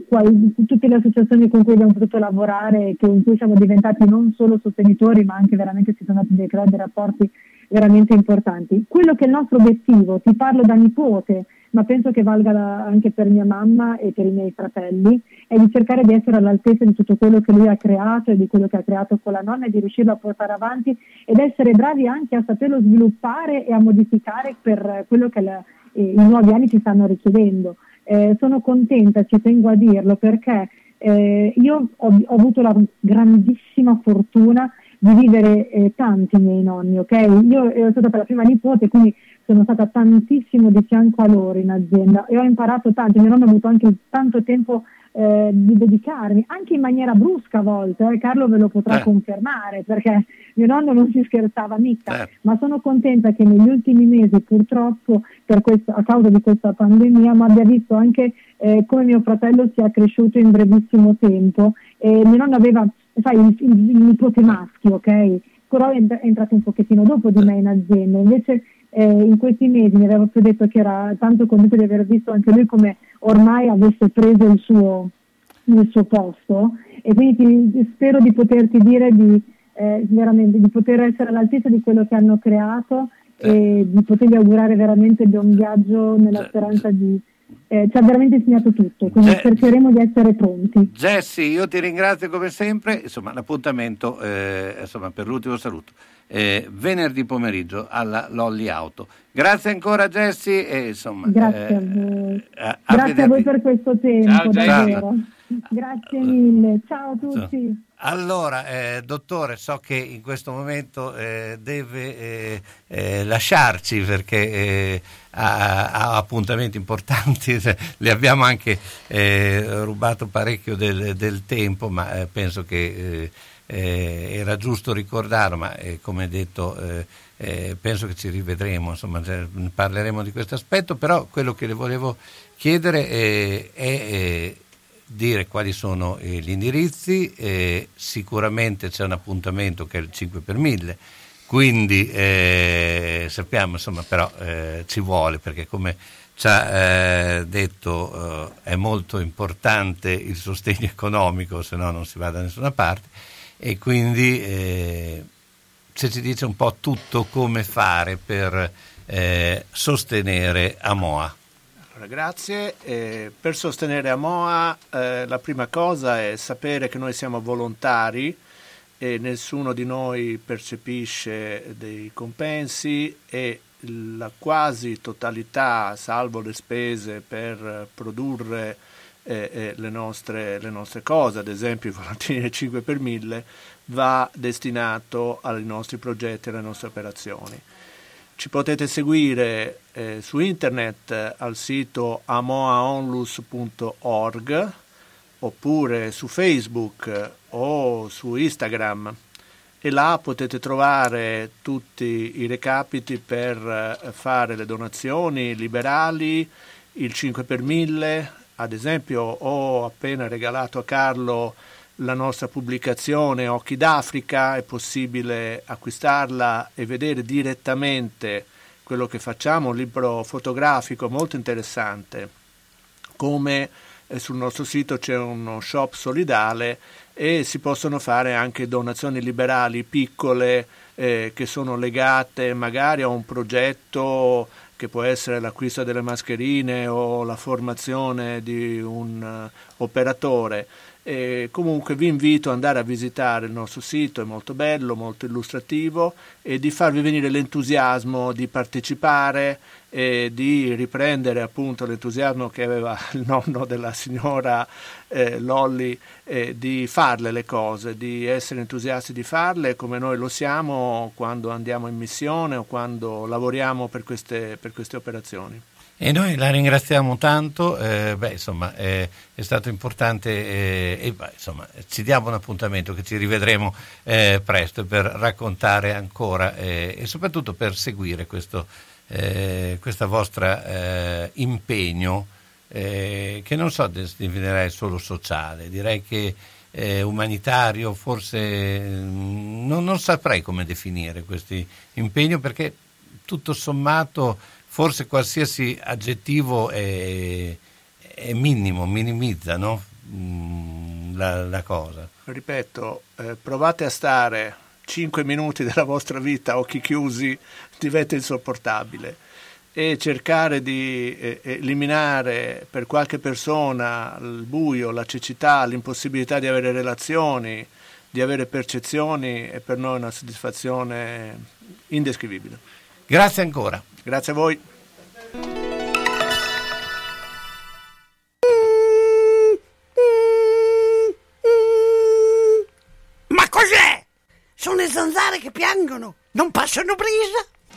S16: qual, tutte le associazioni con cui abbiamo potuto lavorare, che, in cui siamo diventati non solo sostenitori, ma anche veramente si sono andati a creare dei rapporti veramente importanti. Quello che è il nostro obiettivo, ti parlo da nipote, ma penso che valga anche per mia mamma e per i miei fratelli, è di cercare di essere all'altezza di tutto quello che lui ha creato e di quello che ha creato con la nonna e di riuscirlo a portare avanti ed essere bravi anche a saperlo sviluppare e a modificare per quello che la, i nuovi anni ci stanno richiedendo. Eh, sono contenta, ci tengo a dirlo, perché eh, io ho, ho, avuto la grandissima fortuna di vivere eh, tanti miei nonni, ok? Io ero stata per la prima nipote, quindi sono stata tantissimo di fianco a loro in azienda e ho imparato tanto, mio nonno ha avuto anche tanto tempo eh, di dedicarmi, anche in maniera brusca a volte, eh, Carlo ve lo potrà eh. confermare perché mio nonno non si scherzava mica, eh. ma sono contenta che negli ultimi mesi purtroppo questo, a causa di questa pandemia mi abbia visto anche eh, come mio fratello sia cresciuto in brevissimo tempo e mio nonno aveva, sai, il, il, il nipote maschio, ok? Però è entrato un pochettino dopo di me in azienda, invece eh, in questi mesi mi aveva detto che era tanto contento di aver visto anche lui come ormai avesse preso il suo, il suo posto. E quindi ti, spero di poterti dire di, eh, veramente, di poter essere all'altezza di quello che hanno creato e di potergli augurare veramente buon viaggio nella speranza di eh, ci ha veramente insegnato tutto, quindi Ge- cercheremo di essere pronti.
S3: Jessy, io ti ringrazio come sempre, insomma l'appuntamento eh, insomma, per l'ultimo saluto. Eh, venerdì pomeriggio alla Lolli Auto. Grazie ancora Jessy e insomma...
S16: Grazie a eh, voi. A, a Grazie a voi per questo tempo, Ciao, davvero. Grazie mille, ciao a tutti.
S3: Allora, eh, dottore, so che in questo momento eh, deve eh, eh lasciarci perché eh, ha, ha, appuntamenti importanti, (laughs) le abbiamo anche eh, rubato parecchio del, del tempo, ma penso che era giusto ricordarlo, ma come detto penso che ci rivedremo, insomma, parleremo di questo aspetto, però quello che le volevo chiedere è dire quali sono eh, gli indirizzi, eh, sicuramente c'è un appuntamento che è il 5 per 1000, quindi eh, sappiamo insomma però eh, ci vuole perché come ci ha eh, detto eh, è molto importante il sostegno (laughs) economico, se no non si va da nessuna parte e quindi eh, se ci dice un po' tutto come fare per eh, sostenere Amoa.
S5: Allora, grazie. Eh, per sostenere Amoa eh, la prima cosa è sapere che noi siamo volontari e nessuno di noi percepisce dei compensi e la quasi totalità, salvo le spese per produrre eh, eh, le, nostre, le, nostre, cose, ad esempio i volantini (laughs) 5 per 1000, va destinato ai nostri progetti e alle nostre operazioni. Ci potete seguire eh, su internet al sito amoaonlus.org oppure su Facebook o su Instagram e là potete trovare tutti i recapiti per eh, fare le donazioni liberali, il 5 per 1000, ad esempio ho appena regalato a Carlo la nostra pubblicazione Occhi d'Africa, è possibile acquistarla e vedere direttamente quello che facciamo, un libro fotografico molto interessante, come eh, sul nostro sito c'è uno shop solidale e si possono fare anche donazioni liberali piccole eh, che sono legate magari a un progetto che può essere l'acquisto delle mascherine o la formazione di un uh, operatore. E comunque vi invito ad andare a visitare il nostro sito, è molto bello, molto illustrativo e di farvi venire l'entusiasmo di partecipare e di riprendere appunto l'entusiasmo che aveva (laughs) il nonno della signora eh, Lolli eh, di farle le cose, di essere entusiasti di farle come noi lo siamo quando andiamo in missione o quando lavoriamo per queste, per queste operazioni.
S3: E noi la ringraziamo tanto, eh, beh, insomma, eh, è stato importante eh, e beh, insomma, ci diamo un appuntamento che ci rivedremo eh, presto per raccontare ancora eh, e soprattutto per seguire questo eh, questo vostro eh, impegno eh, che non so definirei solo sociale, direi che eh, umanitario, forse mm, non, non, saprei come definire questo impegno perché tutto sommato forse qualsiasi aggettivo è, è minimo, minimizza no? mm, la, la, cosa.
S5: Ripeto, eh, provate a stare 5 minuti della vostra vita occhi chiusi diventa insopportabile e cercare di eh, eliminare per qualche persona il buio, la cecità, l'impossibilità di avere relazioni, di avere percezioni è per noi una soddisfazione indescrivibile.
S3: Grazie ancora.
S5: Grazie a voi.
S17: Ma cos'è? Sono le zanzare che piangono, non passano brisa.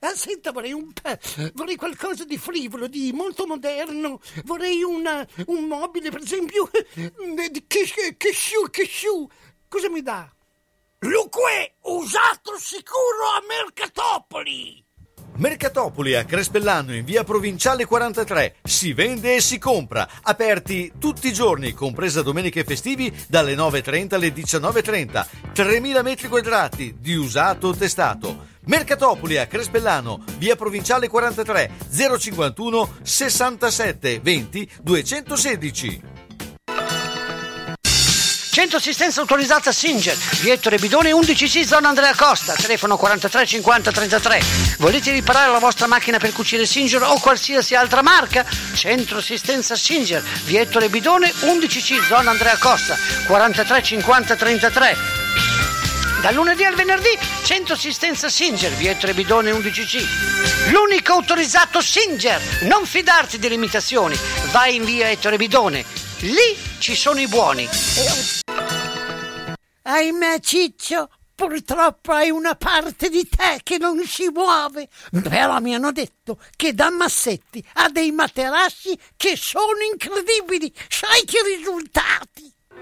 S17: Ah, senta, vorrei, un, vorrei qualcosa di frivolo, di molto moderno. Vorrei una, un mobile, per esempio, di cashew, cashew. Cosa mi dà? Luque, usato sicuro a Mercatopoli!
S7: Mercatopoli a Crespellano in via Provinciale 43. Si vende e si compra. Aperti tutti i giorni, compresa domenica e festivi, dalle 9.30 alle 19.30. 3.000 metri quadrati di usato testato. Mercatopoli a Crespellano, via Provinciale 43, 051 67 20 216.
S17: Centro assistenza autorizzata Singer, via Ettore Bidone 11C, zona Andrea Costa, telefono 43 50 33. Volete riparare la vostra macchina per cucire Singer o qualsiasi altra marca? Centro assistenza Singer, via Ettore Bidone 11C, zona Andrea Costa, 43 50 33. Dal lunedì al venerdì, centro assistenza Singer, via Ettore Bidone 11C. L'unico autorizzato Singer. Non fidarti delle imitazioni. Vai in via Ettore Bidone. Lì ci sono i buoni. Ahimè, Ciccio, purtroppo hai una parte di te che non si muove. Però mi hanno detto che da Massetti ha dei materassi che sono incredibili. Sai che risultati?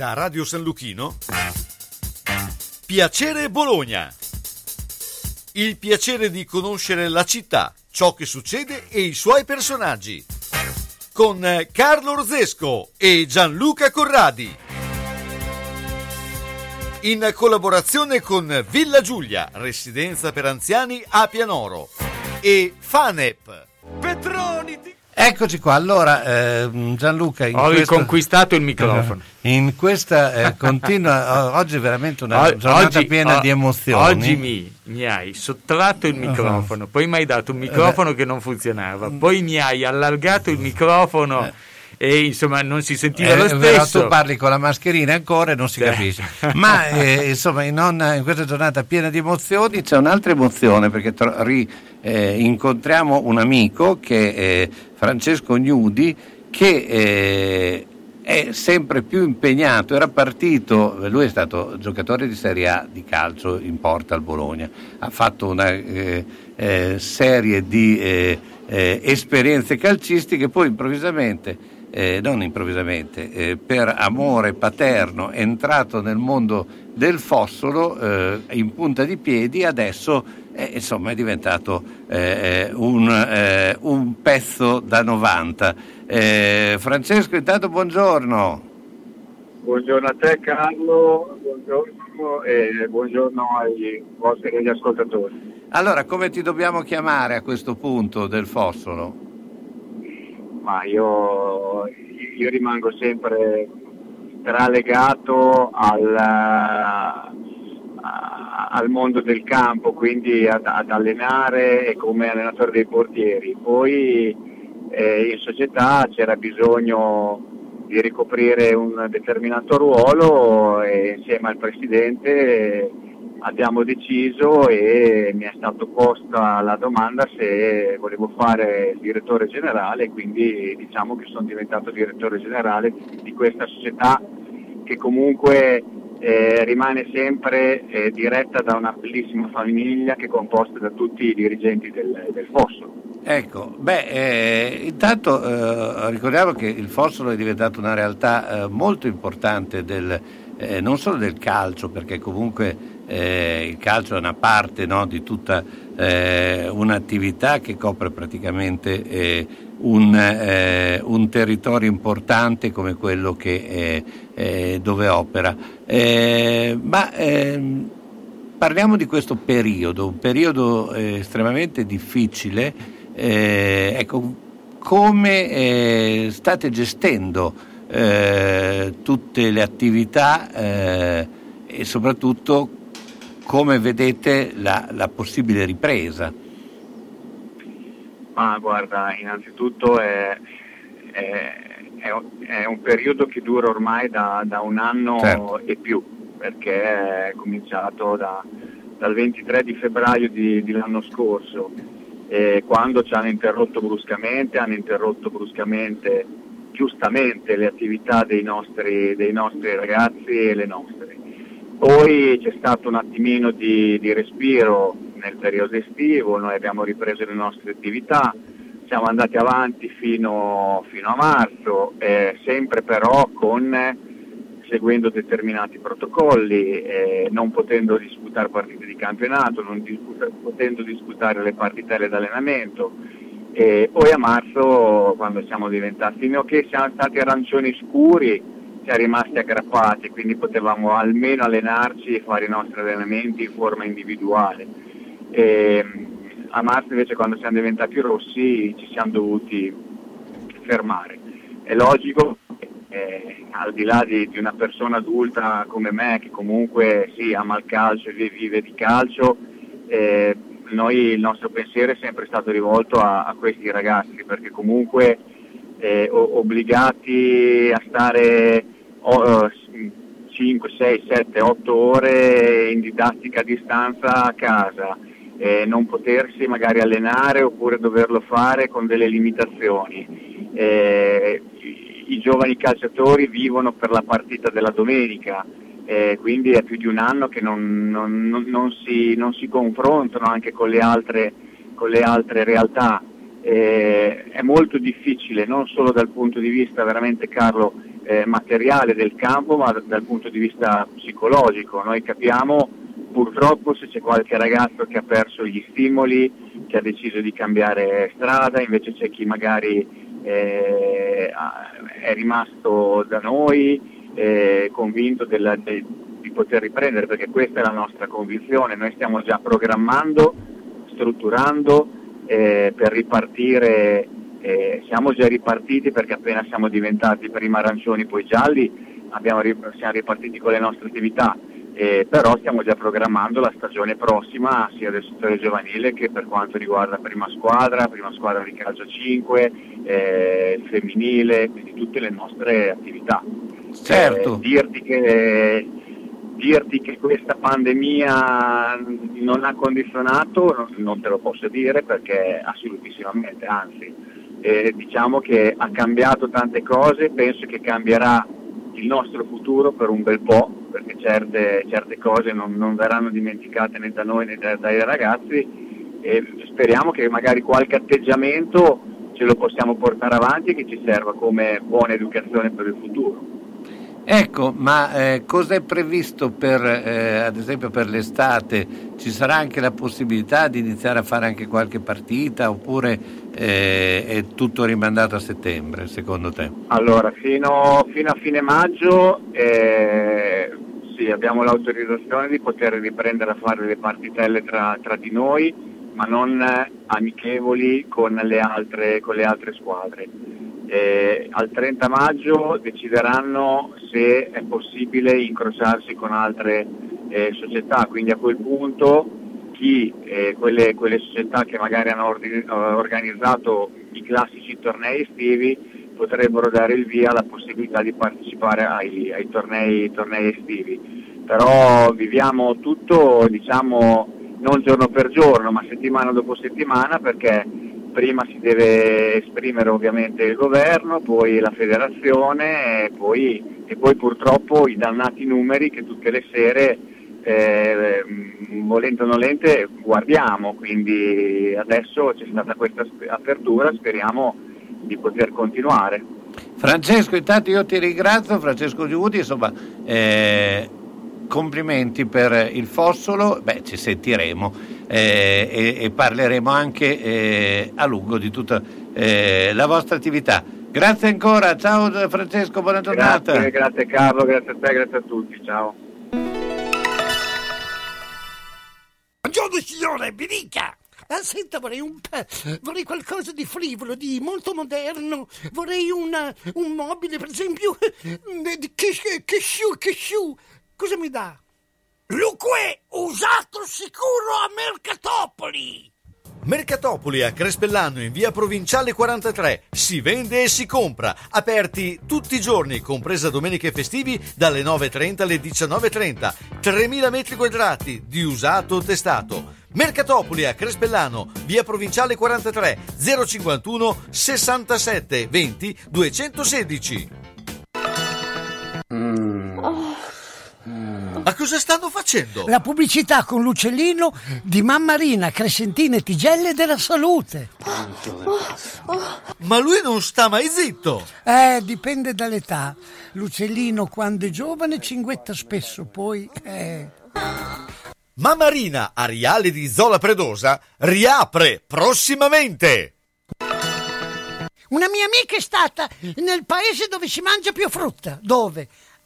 S7: Da Radio San Luchino Piacere Bologna. Il piacere di conoscere la città, ciò che succede e i suoi personaggi. Con Carlo Orzesco e Gianluca Corradi. In collaborazione con Villa Giulia, residenza per anziani a Pianoro. E Fanep. Petroni
S3: Eccoci qua, allora eh, Gianluca...
S4: Ho questo, riconquistato il microfono.
S3: In questa eh, continua... oggi è veramente una o, giornata oggi, piena o, di emozioni.
S4: Oggi mi, mi, hai sottratto il microfono, uh-huh. poi mi hai dato un microfono uh che non funzionava, poi mi hai allargato il microfono... E insomma non si sentiva eh, lo stesso.
S3: tu parli con la mascherina ancora e non si capisce. Ma (laughs) eh, insomma in, on, in, questa giornata piena di emozioni c'è un'altra emozione perché tro- ri, eh, incontriamo un amico che è Francesco Gnudi che eh, è sempre più impegnato, era partito, lui è stato giocatore di Serie A di calcio in porta al Bologna, ha fatto una eh, eh, serie di esperienze calcistiche, poi improvvisamente eh, non improvvisamente, eh, per amore paterno entrato nel mondo del fossolo eh, in punta di piedi, adesso eh, insomma, è diventato eh, eh, un, un, pezzo da 90. Francesco, intanto buongiorno.
S18: Buongiorno a te Carlo, buongiorno e buongiorno ai vostri ascoltatori.
S3: Allora, come ti dobbiamo chiamare a questo punto del fossolo?
S18: Ma io, io rimango sempre tralegato al, al mondo del campo, quindi ad, ad, allenare come allenatore dei portieri. Poi eh, in società c'era bisogno di ricoprire un determinato ruolo e insieme al presidente abbiamo deciso e mi è stato posta la domanda se volevo fare il direttore generale, quindi diciamo che sono diventato direttore generale di questa società che comunque eh, rimane sempre eh, diretta da una bellissima famiglia che è composta da tutti i dirigenti del, del Fossolo.
S3: Ecco, beh, eh, intanto eh, ricordiamo che il Fossolo è diventato una realtà eh, molto importante del, eh, non solo del calcio, perché comunque eh, il calcio è una parte no, di tutta eh, un'attività che copre praticamente eh, un, eh, un, territorio importante come quello che, dove opera. Eh, ma ehm, parliamo di questo periodo, un periodo eh, estremamente difficile. ecco, come state gestendo tutte le attività e soprattutto come vedete la, la possibile ripresa?
S18: Ma guarda, innanzitutto è, è, è, un periodo che dura ormai da, da un anno certo. e più, perché è cominciato da, dal 23 di febbraio di, di l'anno scorso, e quando ci hanno interrotto bruscamente, hanno interrotto bruscamente, giustamente, le attività dei nostri, dei nostri ragazzi e le nostre. Poi c'è stato un attimino di, di respiro nel periodo estivo, noi abbiamo ripreso le nostre attività, siamo andati avanti fino, fino a marzo, eh, sempre però con, seguendo determinati protocolli, eh, non potendo disputare partite di campionato, non disputa, potendo disputare le partitelle d'allenamento. E poi a marzo, quando siamo diventati, che siamo stati arancioni scuri, siamo rimasti aggrappati, quindi potevamo almeno allenarci e fare i nostri allenamenti in forma individuale. E, a marzo invece quando siamo diventati rossi ci siamo dovuti fermare. È logico eh, al di là di, di, una persona adulta come me che comunque sì, ama il calcio e vive di calcio, eh, noi il nostro pensiero è sempre stato rivolto a, a questi ragazzi perché comunque eh, obbligati a stare 5, 6, 7, 8 ore in didattica a distanza a casa, eh, non potersi magari allenare oppure doverlo fare con delle limitazioni. Eh, i, i, giovani calciatori vivono per la partita della domenica, eh, quindi è più di un anno che non, non, non, non si, si, confrontano anche con le altre, con le altre realtà. Eh, è molto difficile, non solo dal punto di vista veramente Carlo eh, materiale del campo, ma dal punto di vista psicologico. Noi capiamo purtroppo se c'è qualche ragazzo che ha perso gli stimoli, che ha deciso di cambiare strada, invece c'è chi magari eh, è rimasto da noi eh, convinto della, de, di poter riprendere, perché questa è la nostra convinzione. Noi stiamo già programmando, strutturando eh, per ripartire eh, siamo già ripartiti perché appena siamo diventati prima arancioni poi gialli abbiamo, siamo ripartiti con le nostre attività, eh, però stiamo già programmando la stagione prossima sia del settore giovanile che per quanto riguarda prima squadra, prima squadra di calcio 5, eh, il femminile, quindi tutte le nostre attività.
S3: Certo.
S18: Eh, dirti che dirti che questa pandemia non ha condizionato non te lo posso dire perché assolutissimamente, anzi eh, diciamo che ha cambiato tante cose, penso che cambierà il nostro futuro per un bel po', perché certe, certe cose non, non, verranno dimenticate né da noi né dai ragazzi e speriamo che magari qualche atteggiamento ce lo possiamo portare avanti e che ci serva come buona educazione per il futuro.
S3: Ecco, ma eh, cosa è previsto per, eh, ad esempio per l'estate? Ci sarà anche la possibilità di iniziare a fare anche qualche partita oppure eh, è tutto rimandato a settembre secondo te?
S18: Allora, fino, fino a fine maggio eh, sì, abbiamo l'autorizzazione di poter riprendere a fare le partitelle tra, tra di noi, ma non amichevoli con le altre, con le altre squadre eh, al 30 maggio decideranno se è possibile incrociarsi con altre eh, società, quindi a quel punto chi, eh, quelle, quelle, società che magari hanno ordin- organizzato i classici tornei estivi potrebbero dare il via alla possibilità di partecipare ai, ai tornei, tornei, estivi. Però viviamo tutto diciamo non giorno per giorno ma settimana dopo settimana perché prima si deve esprimere ovviamente il governo, poi la federazione e poi, e poi purtroppo i dannati numeri che tutte le sere eh, volente o nolente guardiamo, quindi adesso c'è stata questa apertura, speriamo di poter continuare.
S3: Francesco, intanto io ti ringrazio, Francesco Giuti, insomma, eh, complimenti per il fossolo, beh ci sentiremo eh, e, e, parleremo anche eh, a lungo di tutta eh, la vostra attività. Grazie ancora, ciao Francesco, buona giornata.
S18: Grazie, grazie Carlo, grazie a te, grazie a tutti, ciao.
S19: Buongiorno signore, mi dica! Ah, senta, vorrei, un, vorrei qualcosa di frivolo, di molto moderno. Vorrei una, un mobile, per esempio, che, che, che, che, Cosa mi dà? Luque usato sicuro a Mercatopoli!
S7: Mercatopoli a Crespellano in via provinciale 43. Si vende e si compra. Aperti tutti i giorni, compresa domenica e festivi, dalle 9.30 alle 19.30. 3.000 metri quadrati di usato testato. Mercatopoli a Crespellano, via provinciale 43, 051 67 20 216. Mm. Oh. Ma cosa stanno facendo?
S19: La pubblicità con l'uccellino di Mammarina, Crescentine Tigelle della Salute.
S7: Ma lui non sta mai zitto.
S19: Eh, dipende dall'età. L'uccellino quando è giovane cinguetta spesso, poi... Eh.
S7: Mammarina Ariale di Zola Predosa riapre prossimamente.
S19: Una mia amica è stata nel paese dove si mangia più frutta. Dove?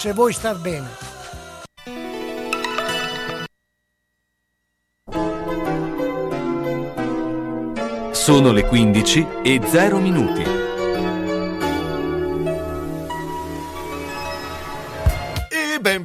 S19: se vuoi star bene.
S1: Sono le 15 e 0 minuti.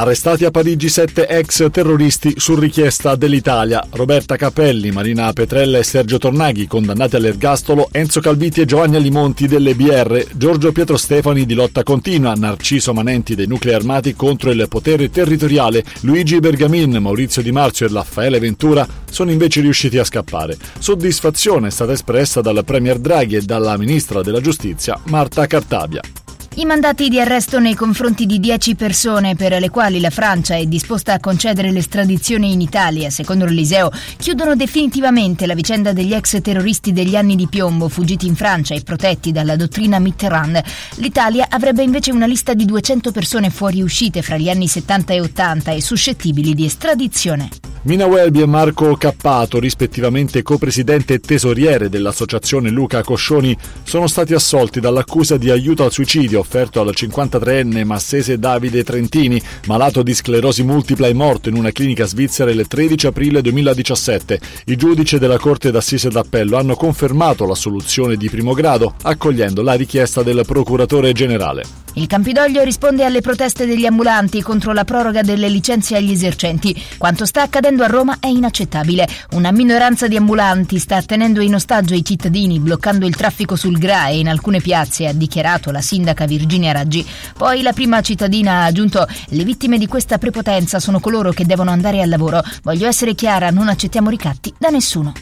S20: Arrestati a Parigi sette ex terroristi su richiesta dell'Italia. Roberta Capelli, Marina Petrella e Sergio Tornaghi, condannati all'ergastolo, Enzo Calviti e Giovanni Alimonti delle BR, Giorgio Pietro Stefani di Lotta Continua, Narciso Manenti dei Nuclei Armati contro il potere territoriale, Luigi Bergamin, Maurizio Di Marzio e Raffaele Ventura sono invece riusciti a scappare. Soddisfazione è stata espressa dal Premier Draghi e dalla Ministra della Giustizia Marta Cartabia.
S21: I mandati di arresto nei confronti di 10 persone per le quali la Francia è disposta a concedere l'estradizione in Italia, secondo l'Eliseo, chiudono definitivamente la vicenda degli ex terroristi degli anni di piombo fuggiti in Francia e protetti dalla dottrina Mitterrand. L'Italia avrebbe invece una lista di 200 persone fuoriuscite fra gli anni 70 e 80 e suscettibili di estradizione.
S20: Mina Welby e Marco Cappato, rispettivamente copresidente e tesoriere dell'associazione Luca Coscioni, sono stati assolti dall'accusa di aiuto al suicidio offerto al 53enne massese Davide Trentini, malato di sclerosi multipla e morto in una clinica svizzera il 13 aprile 2017. I giudici della Corte d'Assise d'Appello hanno confermato la soluzione di primo grado, accogliendo la richiesta del procuratore generale.
S21: Il Campidoglio risponde alle proteste degli ambulanti contro la proroga delle licenze agli esercenti. Quanto sta accadendo a Roma è inaccettabile. Una minoranza di ambulanti sta tenendo in ostaggio i cittadini, bloccando il traffico sul GRA e in alcune piazze, ha dichiarato la sindaca Virginia Raggi. Poi la prima cittadina ha aggiunto: Le vittime di questa prepotenza sono coloro che devono andare al lavoro. Voglio essere chiara, non accettiamo ricatti da nessuno.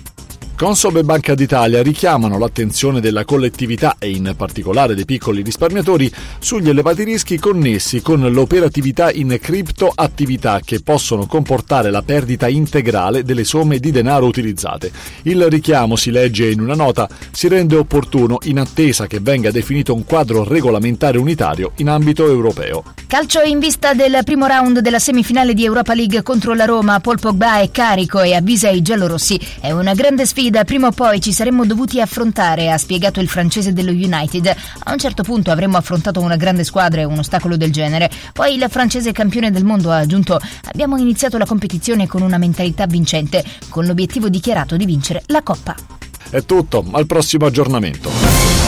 S20: Consob e Banca d'Italia richiamano l'attenzione della collettività e in particolare dei piccoli risparmiatori sugli elevati rischi connessi con l'operatività in criptoattività che possono comportare la perdita integrale delle somme di denaro utilizzate. Il richiamo, si legge in una nota, si rende opportuno in attesa che venga definito un quadro regolamentare unitario in ambito europeo.
S21: Calcio in vista del primo round della semifinale di Europa League contro la Roma, Paul Pogba è carico e avvisa i giallorossi. È una grande sfida sfida prima o poi ci saremmo dovuti affrontare, ha spiegato il francese dello United. A un certo punto avremmo affrontato una grande squadra e un ostacolo del genere. Poi il francese campione del mondo ha aggiunto: Abbiamo iniziato la competizione con una mentalità vincente, con l'obiettivo dichiarato di vincere la Coppa.
S20: È tutto, al prossimo aggiornamento.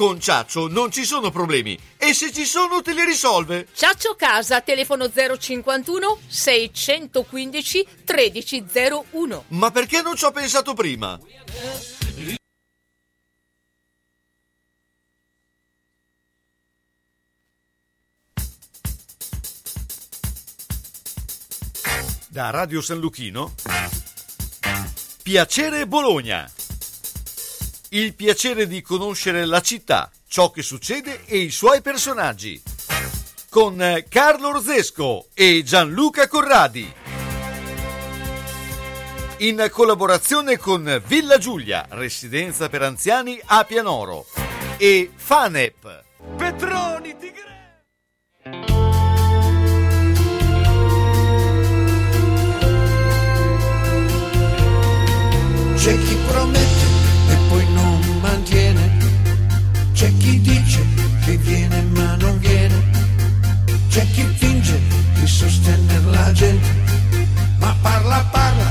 S7: Con Ciaccio non ci sono problemi e se ci sono te li risolve.
S22: Ciaccio Casa, telefono 051 615 1301.
S7: Ma perché non ci ho pensato prima? Da Radio San Luchino Piacere Bologna il piacere di conoscere la città, ciò che succede e i suoi personaggi. Con eh, Carlo Orzesco e Gianluca Corradi. In collaborazione con Villa Giulia, residenza per anziani a Pianoro. E Fanep. Veltroni Tigre!
S23: C'è chi promette parla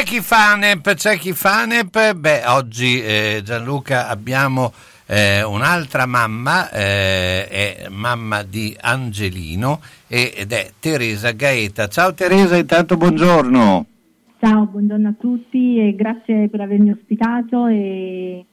S24: C'è chi fa
S3: NEP, c'è chi fa NEP. Beh, oggi eh, Gianluca abbiamo eh, un'altra mamma, eh, è mamma di Angelino ed è Teresa Gaeta. Ciao Teresa, intanto buongiorno.
S25: Ciao, buongiorno a tutti e grazie per avermi ospitato e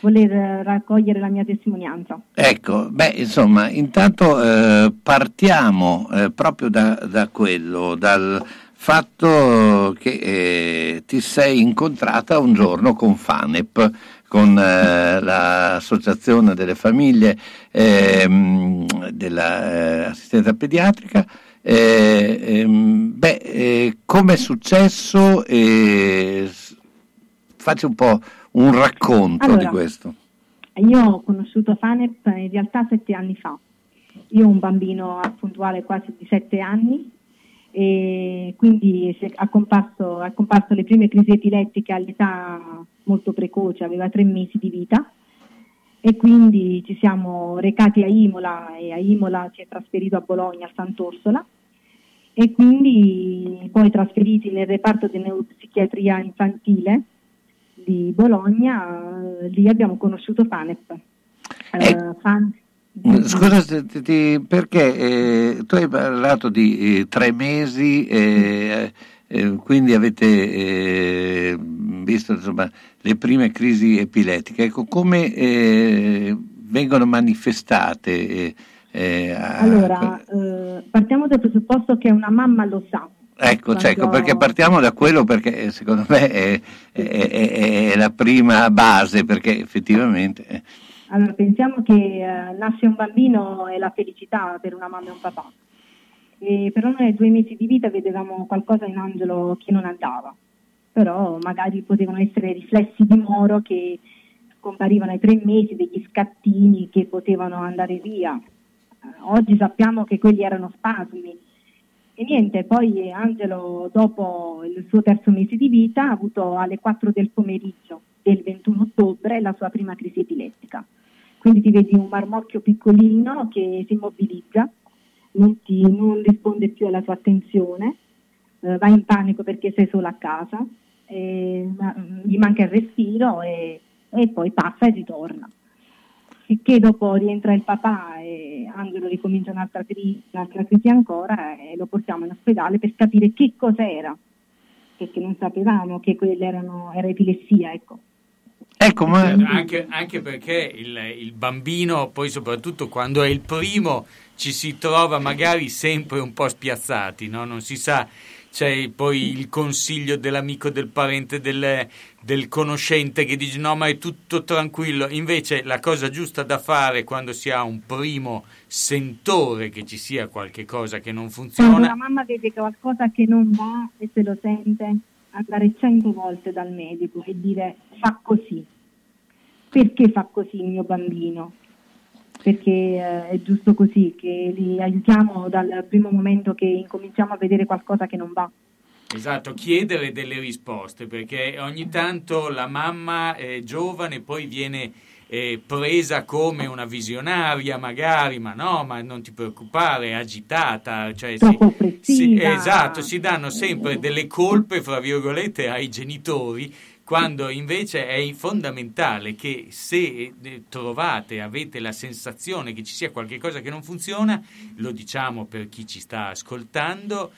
S25: voler raccogliere la mia testimonianza.
S3: Ecco, beh, insomma, intanto eh, partiamo eh, proprio da, da quello, dal fatto che eh, ti sei incontrata un giorno con FANEP, con eh, l'associazione delle famiglie ehm, dell'assistenza pediatrica. Eh, ehm, beh, eh, come è successo? Eh, facci un po' un racconto di
S25: Allora,
S3: questo.
S25: Io ho conosciuto FANEP in realtà sette anni fa. Io ho un bambino appuntuale quasi di sette anni e quindi ha comparso, ha comparso le prime crisi epilettiche all'età molto precoce, aveva tre mesi di vita e quindi ci siamo recati a Imola e a Imola si è trasferito a Bologna, a Sant'Orsola e quindi poi trasferiti nel reparto di neuropsichiatria infantile di Bologna, lì abbiamo conosciuto FANEP. Eh, Fan-
S3: Scusa, perché eh, tu hai parlato di eh, tre mesi, eh, eh, quindi avete eh, visto insomma, le prime crisi epilettiche. Ecco, come eh, vengono manifestate? a-
S25: Allora, partiamo dal presupposto che una mamma lo sa.
S3: Ecco, cioè, ecco, perché partiamo da quello perché secondo me è, è- è- è la prima base, perché effettivamente...
S25: Allora, pensiamo che eh, nasce un bambino è la felicità per una mamma e un papà. E però noi ai due mesi di vita vedevamo qualcosa in Angelo che non andava. Però magari potevano essere riflessi di Moro che comparivano ai tre mesi, degli scattini che potevano andare via. Eh, oggi sappiamo che quelli erano spasmi. E niente, poi eh, Angelo dopo il suo terzo mese di vita ha avuto alle 4 del pomeriggio del 21 ottobre la sua prima crisi epilettica. Quindi ti vedi un marmocchio piccolino che si immobilizza, non, ti- non risponde più alla tua attenzione, eh, va in panico perché sei solo a casa, e, ma- gli manca il respiro e, e poi passa e ritorna. Sicché dopo rientra il papà e Angelo ricomincia un'altra crisi, un'altra crisi ancora e lo portiamo in ospedale per capire che cos'era, perché non sapevamo che quella erano, era epilessia, ecco.
S3: Ecco, ma...
S4: Anche, anche perché il, il bambino, poi soprattutto quando è il primo, ci si trova magari sempre un po' spiazzati, no? non si sa, c'è poi il consiglio dell'amico, del parente, del, del conoscente che dice no ma è tutto tranquillo, invece la cosa giusta da fare quando si ha un primo sentore che ci sia qualche cosa che non
S25: Quando
S4: funziona,
S25: la mamma vede qualcosa che non va e se lo sente, andare cento volte dal medico e dire fa così. Perché fa così il mio bambino? Perché eh, è giusto così, che li aiutiamo dal primo momento che incominciamo a vedere qualcosa che non va.
S4: Esatto, chiedere delle risposte perché ogni tanto la mamma è giovane poi viene eh, presa come una visionaria magari, ma no, ma non ti preoccupare, è agitata, cioè si, si- esatto, si danno sempre delle colpe, fra virgolette, ai genitori quando invece è fondamentale che se eh, trovate, avete la sensazione che ci sia qualcosa che non funziona, lo diciamo per chi ci sta ascoltando,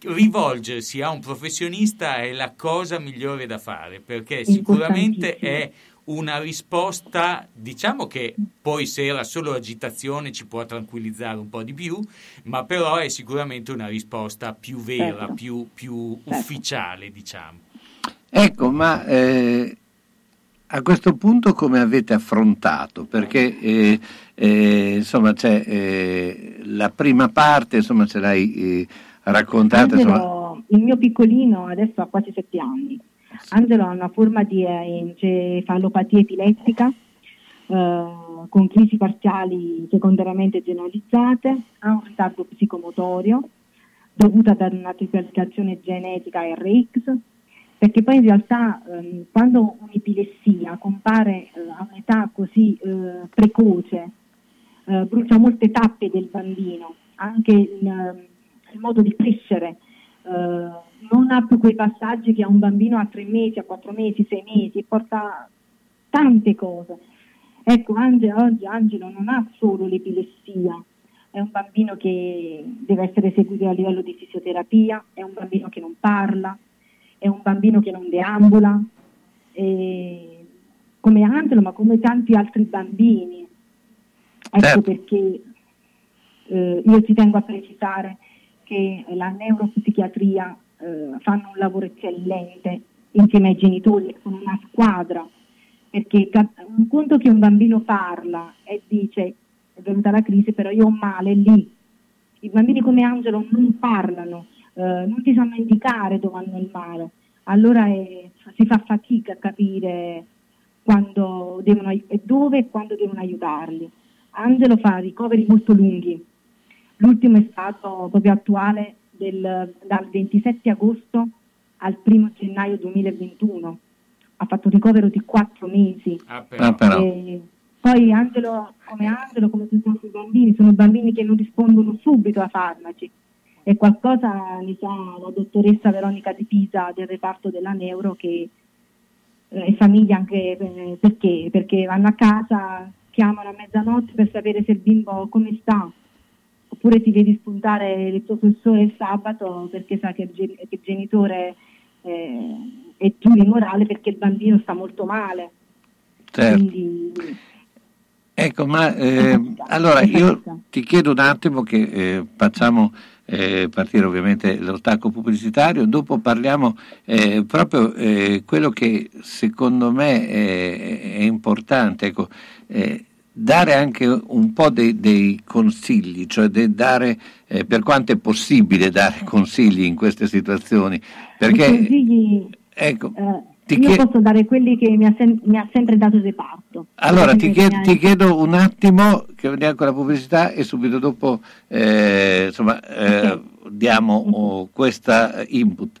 S4: rivolgersi a un professionista è la cosa migliore da fare perché sicuramente è una risposta, diciamo che poi se era solo agitazione ci può tranquillizzare un po' di più, ma però è sicuramente una risposta più vera,
S3: certo.
S4: più, più certo. ufficiale, diciamo.
S3: Ecco, ma eh, a questo punto come avete affrontato? Perché eh, eh, insomma c'è eh, la prima parte, insomma ce l'hai eh, raccontata.
S25: Angelo,
S3: insomma...
S25: il mio piccolino adesso ha quasi sette anni. Angelo ha una forma di eh, encefalopatia epilettica con crisi parziali secondariamente generalizzate, ha un ritardo psicomotorio dovuto ad una triplicazione genetica RX, perché poi in realtà ehm, quando un'epilessia compare eh, a un'età così eh, precoce, eh, brucia molte tappe del bambino, anche il, il modo di crescere eh, non ha più quei passaggi che ha un bambino a tre mesi, a quattro mesi, sei mesi, porta tante cose. Ecco, Angelo, oggi Angelo non ha solo l'epilessia, è un bambino che deve essere seguito a livello di fisioterapia, è un bambino che non parla, è un bambino che non deambula, e come Angelo, ma come tanti altri bambini. Ecco
S3: Certo.
S25: perché eh, io ci tengo a precisare che la neuropsichiatria eh, fanno un lavoro eccellente insieme ai genitori, sono una squadra, perché un conto che un bambino parla e dice è venuta la crisi, però io ho male lì. I bambini come Angelo non parlano, eh, non ti sanno indicare dove hanno il male, allora eh, si fa fatica a capire quando devono, e dove e quando devono aiutarli. Angelo fa ricoveri molto lunghi, l'ultimo è stato proprio attuale del- dal 27 agosto al 1 gennaio 2021, ha fatto un ricovero di quattro mesi.
S3: Ah, però.
S25: E poi Angelo, come Angelo, come tutti altri bambini, sono bambini che non rispondono subito a farmaci. E qualcosa ne sa la dottoressa Veronica Di Pisa del reparto della Neuro che eh, e famiglia anche eh, perché? Perché vanno a casa, chiamano a mezzanotte per sapere se il bimbo come sta, oppure ti vedi spuntare il tuo professore il sabato perché sa che il, gen- che il genitore eh, è giù di morale perché il bambino sta molto male.
S3: Certo.
S25: Quindi
S3: Ecco, ma eh, allora io ti chiedo un attimo che eh, facciamo eh, partire ovviamente lo stacco pubblicitario, dopo parliamo eh, proprio eh, quello che secondo me è, è importante, ecco, eh, dare anche un po' dei, dei consigli, cioè dare, eh, per quanto è possibile dare (laughs) consigli in queste situazioni,
S25: i
S3: perché
S25: consigli,
S3: ecco,
S25: eh,
S3: ti
S25: io
S3: chie-
S25: posso dare quelli che mi ha, sem- mi ha sempre dato il reparto.
S3: Allora ti chiedo,
S25: insegnare-
S3: ti chiedo un attimo che vediamo con la pubblicità e subito dopo eh, insomma, eh, diamo oh, questa input.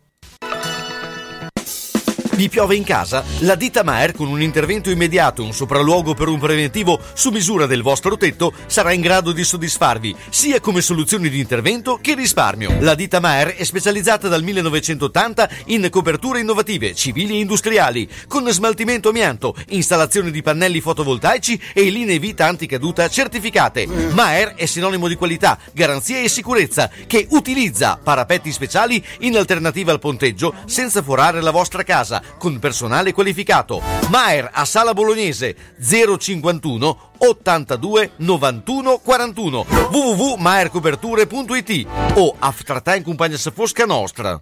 S7: Vi piove in casa? La ditta Maer, con un intervento immediato e un sopralluogo per un preventivo su misura del vostro tetto, sarà in grado di soddisfarvi sia come soluzioni di intervento che risparmio. La ditta Maer è specializzata dal 1980 in coperture innovative, civili e industriali, con smaltimento amianto, installazione di pannelli fotovoltaici e linee vita anticaduta certificate. Maer è sinonimo di qualità, garanzia e sicurezza, che utilizza parapetti speciali in alternativa al ponteggio senza forare la vostra casa con personale qualificato. Maer a Sala Bolognese 051 82 91 41 www.maercoperture.it o Aftertime Compagnia Fosca Nostra.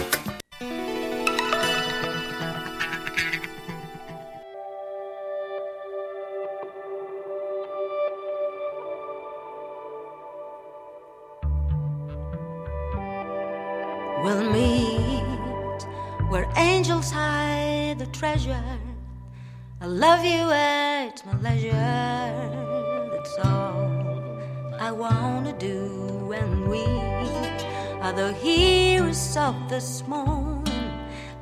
S26: treasure. I love you at my leisure. That's all I wanna do. And we are the heroes of this morning.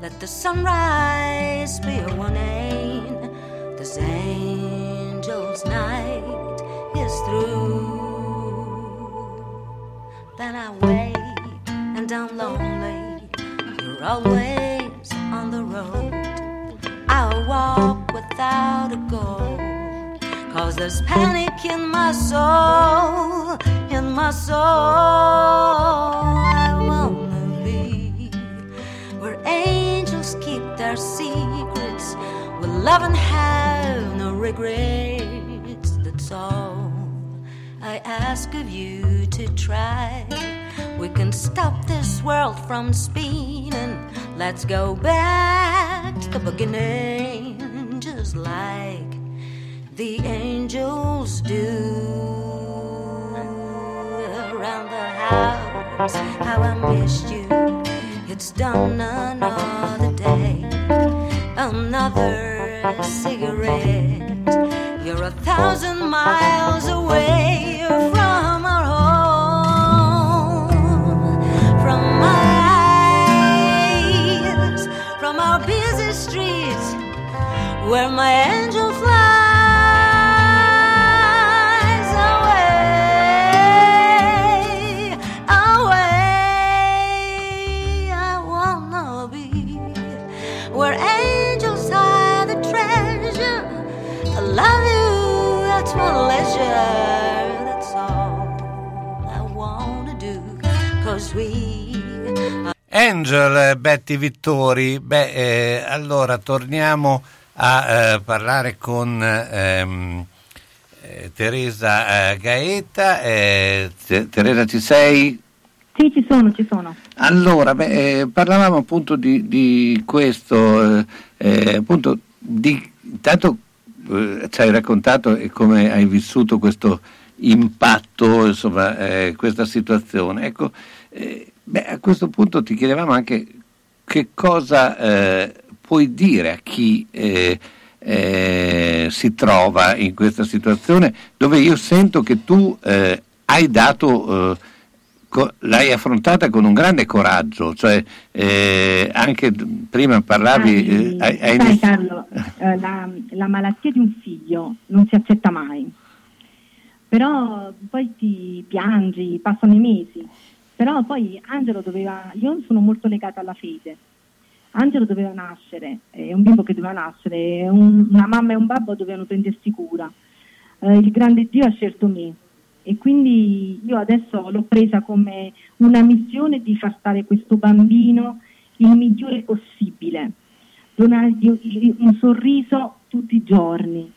S26: Let the sunrise be a warning. This angel's night is through. Then I wait and I'm lonely. You're always on the road. I'll walk without a goal. Cause there's panic in my soul, in my soul. I wanna be where angels keep their secrets, where love and have no regrets. That's all I ask of you to try. We can stop this world from spinning. Let's go back the beginning, just like the angels do. Around the house, how I missed you. It's done another day, another cigarette. You're a thousand miles away where my angel flies away, away. I wanna be where angels hide the treasure. I love you, that's my leisure. That's all I wanna do. Cause we
S3: Angel, Betty Vittori, beh, eh, allora torniamo a eh, parlare con ehm, eh, Teresa eh, Gaeta. Eh, Te- Teresa, ci sei?
S25: Sì, ci sono, ci sono.
S3: Allora, beh, eh, parlavamo appunto di, di questo, appunto, di, intanto ci hai raccontato e come hai vissuto questo impatto, insomma, eh, questa situazione. Ecco, eh, beh, a questo punto ti chiedevamo anche che cosa eh, puoi dire a chi eh, eh, si trova in questa situazione dove io sento che tu eh, hai dato, eh, co- l'hai affrontata con un grande coraggio, cioè eh, anche prima parlavi... eh, hai-
S25: Sai
S3: inizi-
S25: Carlo, la, la malattia di un figlio non si accetta mai. però poi ti piangi, passano i mesi, però poi Angelo doveva, io sono molto legata alla fede, Angelo doveva nascere, è un bimbo che doveva nascere, un- una mamma e un babbo dovevano prendersi cura, Eh, il grande Dio ha scelto me e quindi io adesso l'ho presa come una missione di far stare questo bambino il migliore possibile, donargli un sorriso tutti i giorni,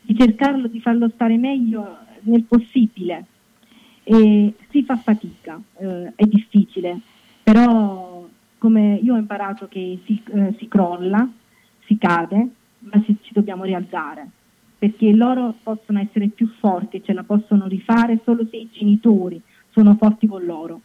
S25: di cercarlo di farlo stare meglio nel possibile. E si fa fatica, eh, è difficile, però come io ho imparato che si, eh, si crolla, si cade, ma si- ci dobbiamo rialzare, perché loro possono essere più forti ce la possono rifare solo se i genitori sono forti con loro.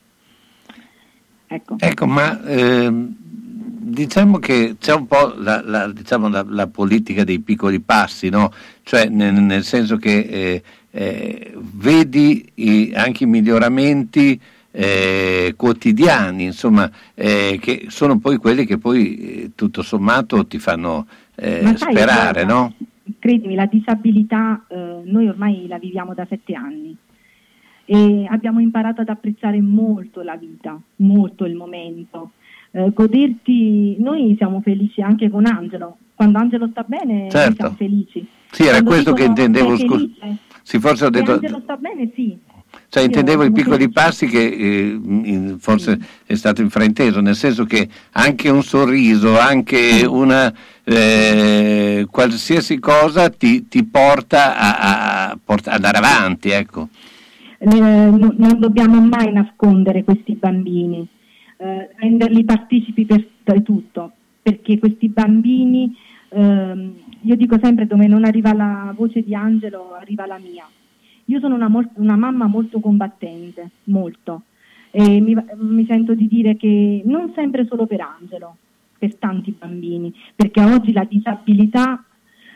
S25: Ecco.
S3: Ecco, ma ehm, diciamo che c'è un po' la, la- diciamo, la- la politica dei piccoli passi, no? Cioè nel, nel senso che eh, eh, vedi i- anche i miglioramenti eh, quotidiani, insomma, eh, che sono poi quelli che poi eh, tutto sommato ti fanno eh,
S25: sai,
S3: sperare,
S25: guarda,
S3: no?
S25: Credimi, la disabilità eh, noi ormai la viviamo da sette anni e abbiamo imparato ad apprezzare molto la vita, molto il momento. Goderti, noi siamo felici anche con Angelo, quando Angelo sta bene
S3: Certo.
S25: siamo felici.
S3: Sì, era
S25: Quando
S3: questo che
S25: dicono,
S3: intendevo,
S25: "Sei
S3: scusa.
S25: felice?"
S3: Sì, forse ho
S25: Se
S3: detto...
S25: Angelo sta bene, sì.
S3: Cioè,
S25: Io
S3: intendevo i piccoli passi che eh, forse è stato infrainteso, nel senso che anche un sorriso, anche una eh, qualsiasi cosa ti, ti porta a, a ad andare avanti, ecco.
S25: Eh, no- non dobbiamo mai nascondere questi bambini, eh, renderli partecipi per, per tutto, perché questi bambini, ehm, io dico sempre dove non arriva la voce di Angelo, arriva la mia. Io sono una, mol- una mamma molto combattente, molto, e mi, mi sento di dire che non sempre solo per Angelo, per tanti bambini, perché oggi la disabilità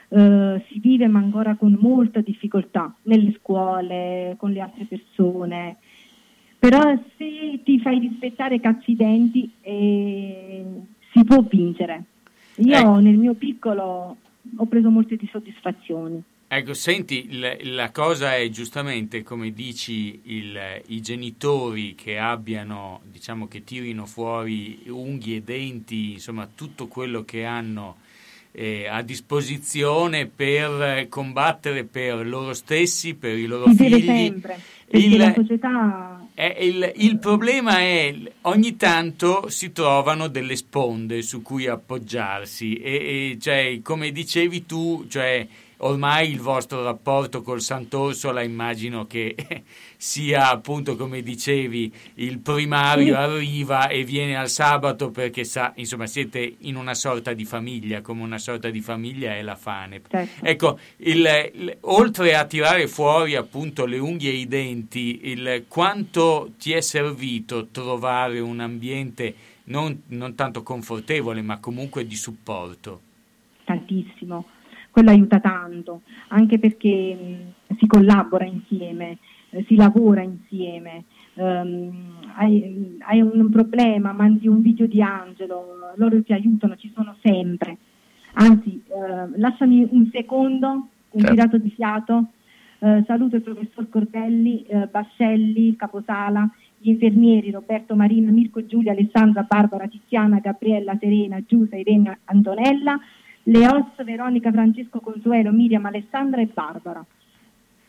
S25: eh, si vive ma ancora con molta difficoltà nelle scuole, con le altre persone. Però se ti fai rispettare cazzi i denti eh, si può vincere. Io
S4: Ecco.
S25: nel mio piccolo ho preso molte di soddisfazioni.
S4: Ecco, senti, il- la cosa è giustamente come dici il- i genitori che abbiano, diciamo che tirino fuori unghie, denti, insomma tutto quello che hanno eh, a disposizione per combattere per loro stessi, per i loro
S25: Si
S4: figli.
S25: sempre,
S4: Il-
S25: la società
S4: eh, il, il problema è ogni tanto si trovano delle sponde su cui appoggiarsi e, e, cioè, come dicevi tu, cioè, ormai il vostro rapporto col Sant'Orsola immagino che (laughs) sia appunto come dicevi il primario arriva e viene al sabato perché sa, insomma siete in una sorta di famiglia, come una sorta di famiglia è la Fane.
S25: Certo.
S4: Ecco, il- il- oltre a tirare fuori appunto le unghie e i denti, il, quanto ti è servito trovare un ambiente non, non tanto confortevole, ma comunque di supporto?
S25: tantissimo, quello aiuta tanto, anche perché mh, si collabora insieme, eh, si lavora insieme. Ehm, hai, hai un problema, mandi un video di Angelo, loro ti aiutano, ci sono sempre. Anzi, eh, lasciami un secondo, un
S3: Certo.
S25: tirato di fiato. Eh, saluto il professor Cordelli, eh, Bascelli, Caposala, gli infermieri Roberto Marina, Mirko Giulia, Alessandra, Barbara, Tiziana, Gabriella, Serena, Giusa, Irene, Antonella, Leos, Veronica, Francesco, Consuelo, Miriam, Alessandra e Barbara,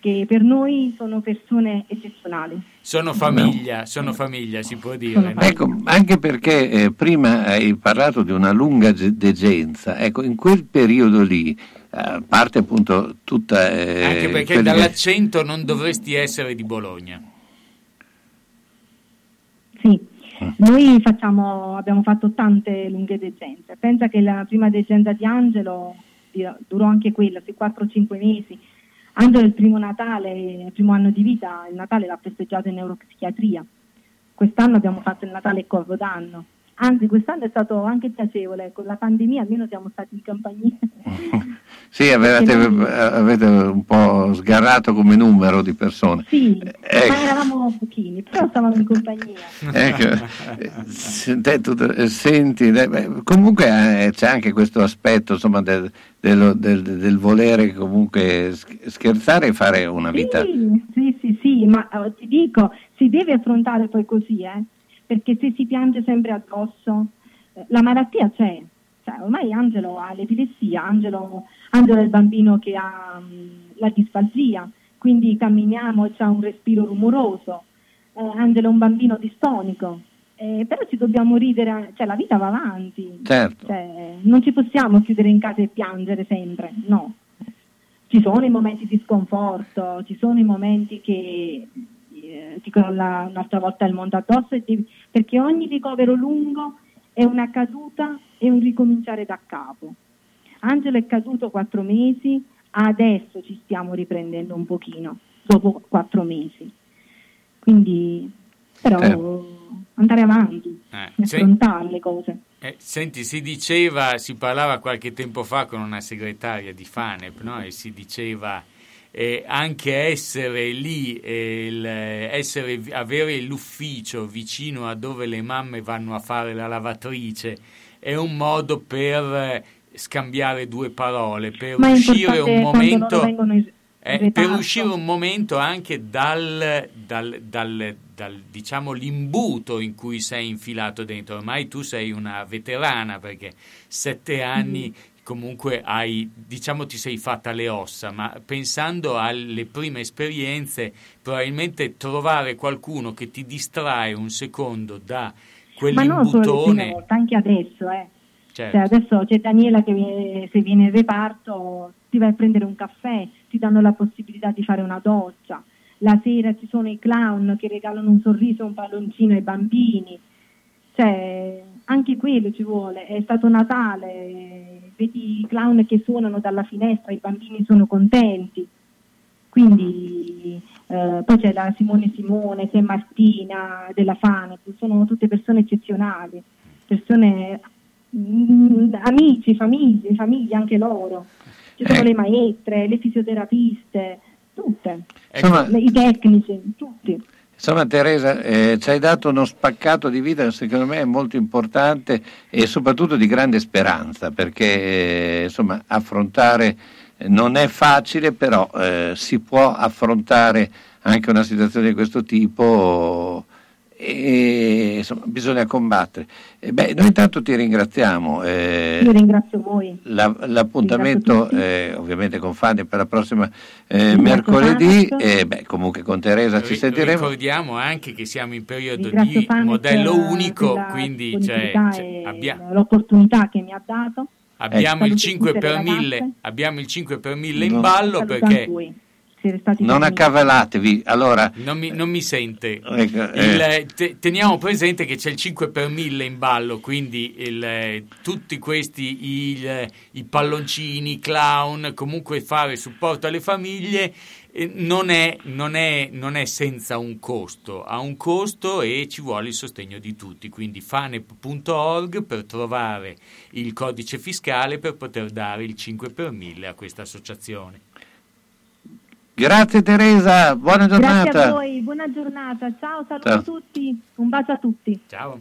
S25: che per noi sono persone eccezionali.
S4: Sono famiglia, sono famiglia, si può dire. no?
S3: Ecco, anche perché eh, prima hai parlato di una lunga ge- degenza, ecco, in quel periodo lì, a parte appunto tutta... eh,
S4: Anche perché
S3: quelli che-
S4: dall'accento non dovresti essere di Bologna.
S25: Sì, noi facciamo, abbiamo fatto tante lunghe degenze. Pensa che la prima degenza di Angelo durò anche quella, sui 4-5 mesi. Angelo il primo Natale, il primo anno di vita, il Natale l'ha festeggiato in neuropsichiatria. Quest'anno abbiamo fatto il Natale Corvo d'anno. Anzi, quest'anno è stato anche piacevole, con la pandemia almeno siamo stati in compagnia. (laughs)
S3: Sì, avevate, avete un po' sgarrato come numero di persone.
S25: Sì,
S3: Ecco.
S25: ma eravamo pochini, però stavamo in compagnia. (laughs)
S3: Ecco, eh, eh, senti, eh, beh, comunque eh, c'è anche questo aspetto insomma, del, dello- del- del volere comunque sch- scherzare e fare una vita.
S25: Sì, sì, sì, sì, ma eh, ti dico, si deve affrontare poi così, eh, perché se si piange sempre addosso, eh, la malattia c'è. Cioè, ormai Angelo ha l'epilessia, Angelo, Angelo è il bambino che ha mh, la disfalsia, quindi camminiamo e c'ha un respiro rumoroso. Eh, Angelo è un bambino distonico, eh, però ci dobbiamo ridere, cioè la vita va avanti.
S3: Certo.
S25: Cioè, non ci possiamo chiudere in casa e piangere sempre, no. Ci sono i momenti di sconforto, ci sono i momenti che eh, ti crolla un'altra volta il mondo addosso, devi- perché ogni ricovero lungo è una caduta e un ricominciare da capo. Angelo è caduto quattro mesi, adesso ci stiamo riprendendo un pochino, dopo quattro mesi. Quindi, però, andare avanti,
S4: Eh,
S25: affrontare le cose.
S4: Eh, senti, si diceva, si parlava qualche tempo fa con una segretaria di Fanep, no? E si diceva eh, anche essere lì, eh, il- essere, avere l'ufficio vicino a dove le mamme vanno a fare la lavatrice è un modo per eh, scambiare due parole, per
S25: Ma
S4: uscire un momento... Eh, per uscire un momento anche dal, dal- dal- dal, diciamo l'imbuto in cui sei infilato dentro. Ormai tu sei una veterana perché sette anni comunque hai, diciamo ti sei fatta le ossa, ma pensando alle prime esperienze, probabilmente trovare qualcuno che ti distrae un secondo da
S25: Ma non solo
S4: quell'imbutone.
S25: volte, anche adesso, eh.
S4: Certo.
S25: Cioè, adesso c'è Daniela che viene- se viene in reparto ti vai a prendere un caffè, ti danno la possibilità di fare una doccia. La sera ci sono i clown che regalano un sorriso, un palloncino ai bambini. Cioè, anche quello ci vuole. È stato Natale, vedi i clown che suonano dalla finestra, i bambini sono contenti. Quindi eh, poi c'è la Simone Simone, c'è Martina della Fane, sono tutte persone eccezionali, persone mm, amici, famiglie, famiglie anche loro. Ci sono
S3: Eh.
S25: le maestre, le fisioterapiste, tutte,
S3: Insomma-
S25: Le- i tecnici, tutti.
S3: Insomma Teresa, eh, ci hai dato uno spaccato di vita che secondo me è molto importante e soprattutto di grande speranza perché eh, insomma, affrontare eh, non è facile però eh, si può affrontare anche una situazione di questo tipo e insomma, bisogna combattere. E beh, noi intanto ti ringraziamo. eh,
S25: Io ringrazio voi.
S3: la- l'appuntamento eh, ovviamente con Fanny per la prossima eh, mercoledì e beh, comunque con Teresa ci sentiremo.
S4: Ricordiamo anche che siamo in periodo
S25: Ringrazio
S4: di
S25: Fanny
S4: modello
S25: per-
S4: unico,
S25: per la
S4: quindi cioè, cioè,
S25: e
S4: abbia-
S25: l'opportunità che mi ha dato.
S4: abbiamo, il
S25: Saluto
S4: 5
S25: tutte le
S4: per
S25: ragazze.
S4: 1000, abbiamo il 5 per 1000 in ballo perché
S25: anche stati
S3: Non
S25: veramente-
S3: accavalatevi, allora
S4: non mi, non mi sente.
S3: Ecco,
S4: Il,
S3: eh.
S4: te- teniamo presente che c'è il 5 per 1000 in ballo, quindi il, eh, tutti questi, il- i palloncini, i clown, comunque fare supporto alle famiglie eh, non è, non, è, non è senza un costo, ha un costo e ci vuole il sostegno di tutti, quindi fanep.org per trovare il codice fiscale per poter dare il 5 per 1000 a questa associazione.
S3: Grazie Teresa, buona giornata.
S25: Grazie a voi, buona giornata. Ciao, saluto
S3: Ciao.
S25: tutti. Un bacio a tutti.
S4: Ciao.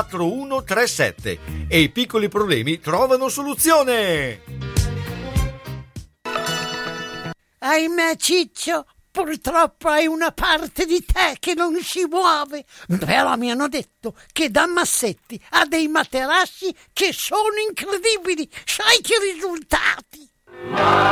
S7: 4137 e i piccoli problemi trovano soluzione.
S19: Ahimè, Ciccio, purtroppo hai una parte di te che non si muove. Però mi hanno detto che da Massetti ha dei materassi che sono incredibili. Sai che risultati!
S7: Mazzetti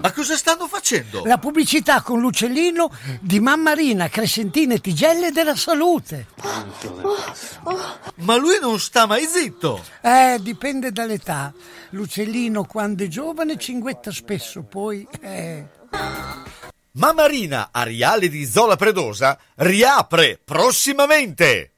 S7: Ma cosa stanno facendo?
S19: La pubblicità con l'uccellino di Mammarina, Crescentina e Tigelle della Salute.
S7: Ma lui non sta mai zitto.
S19: Eh, dipende dall'età. L'uccellino quando è giovane cinguetta spesso, poi... Eh.
S7: Mammarina Ariale di Zola Predosa riapre prossimamente.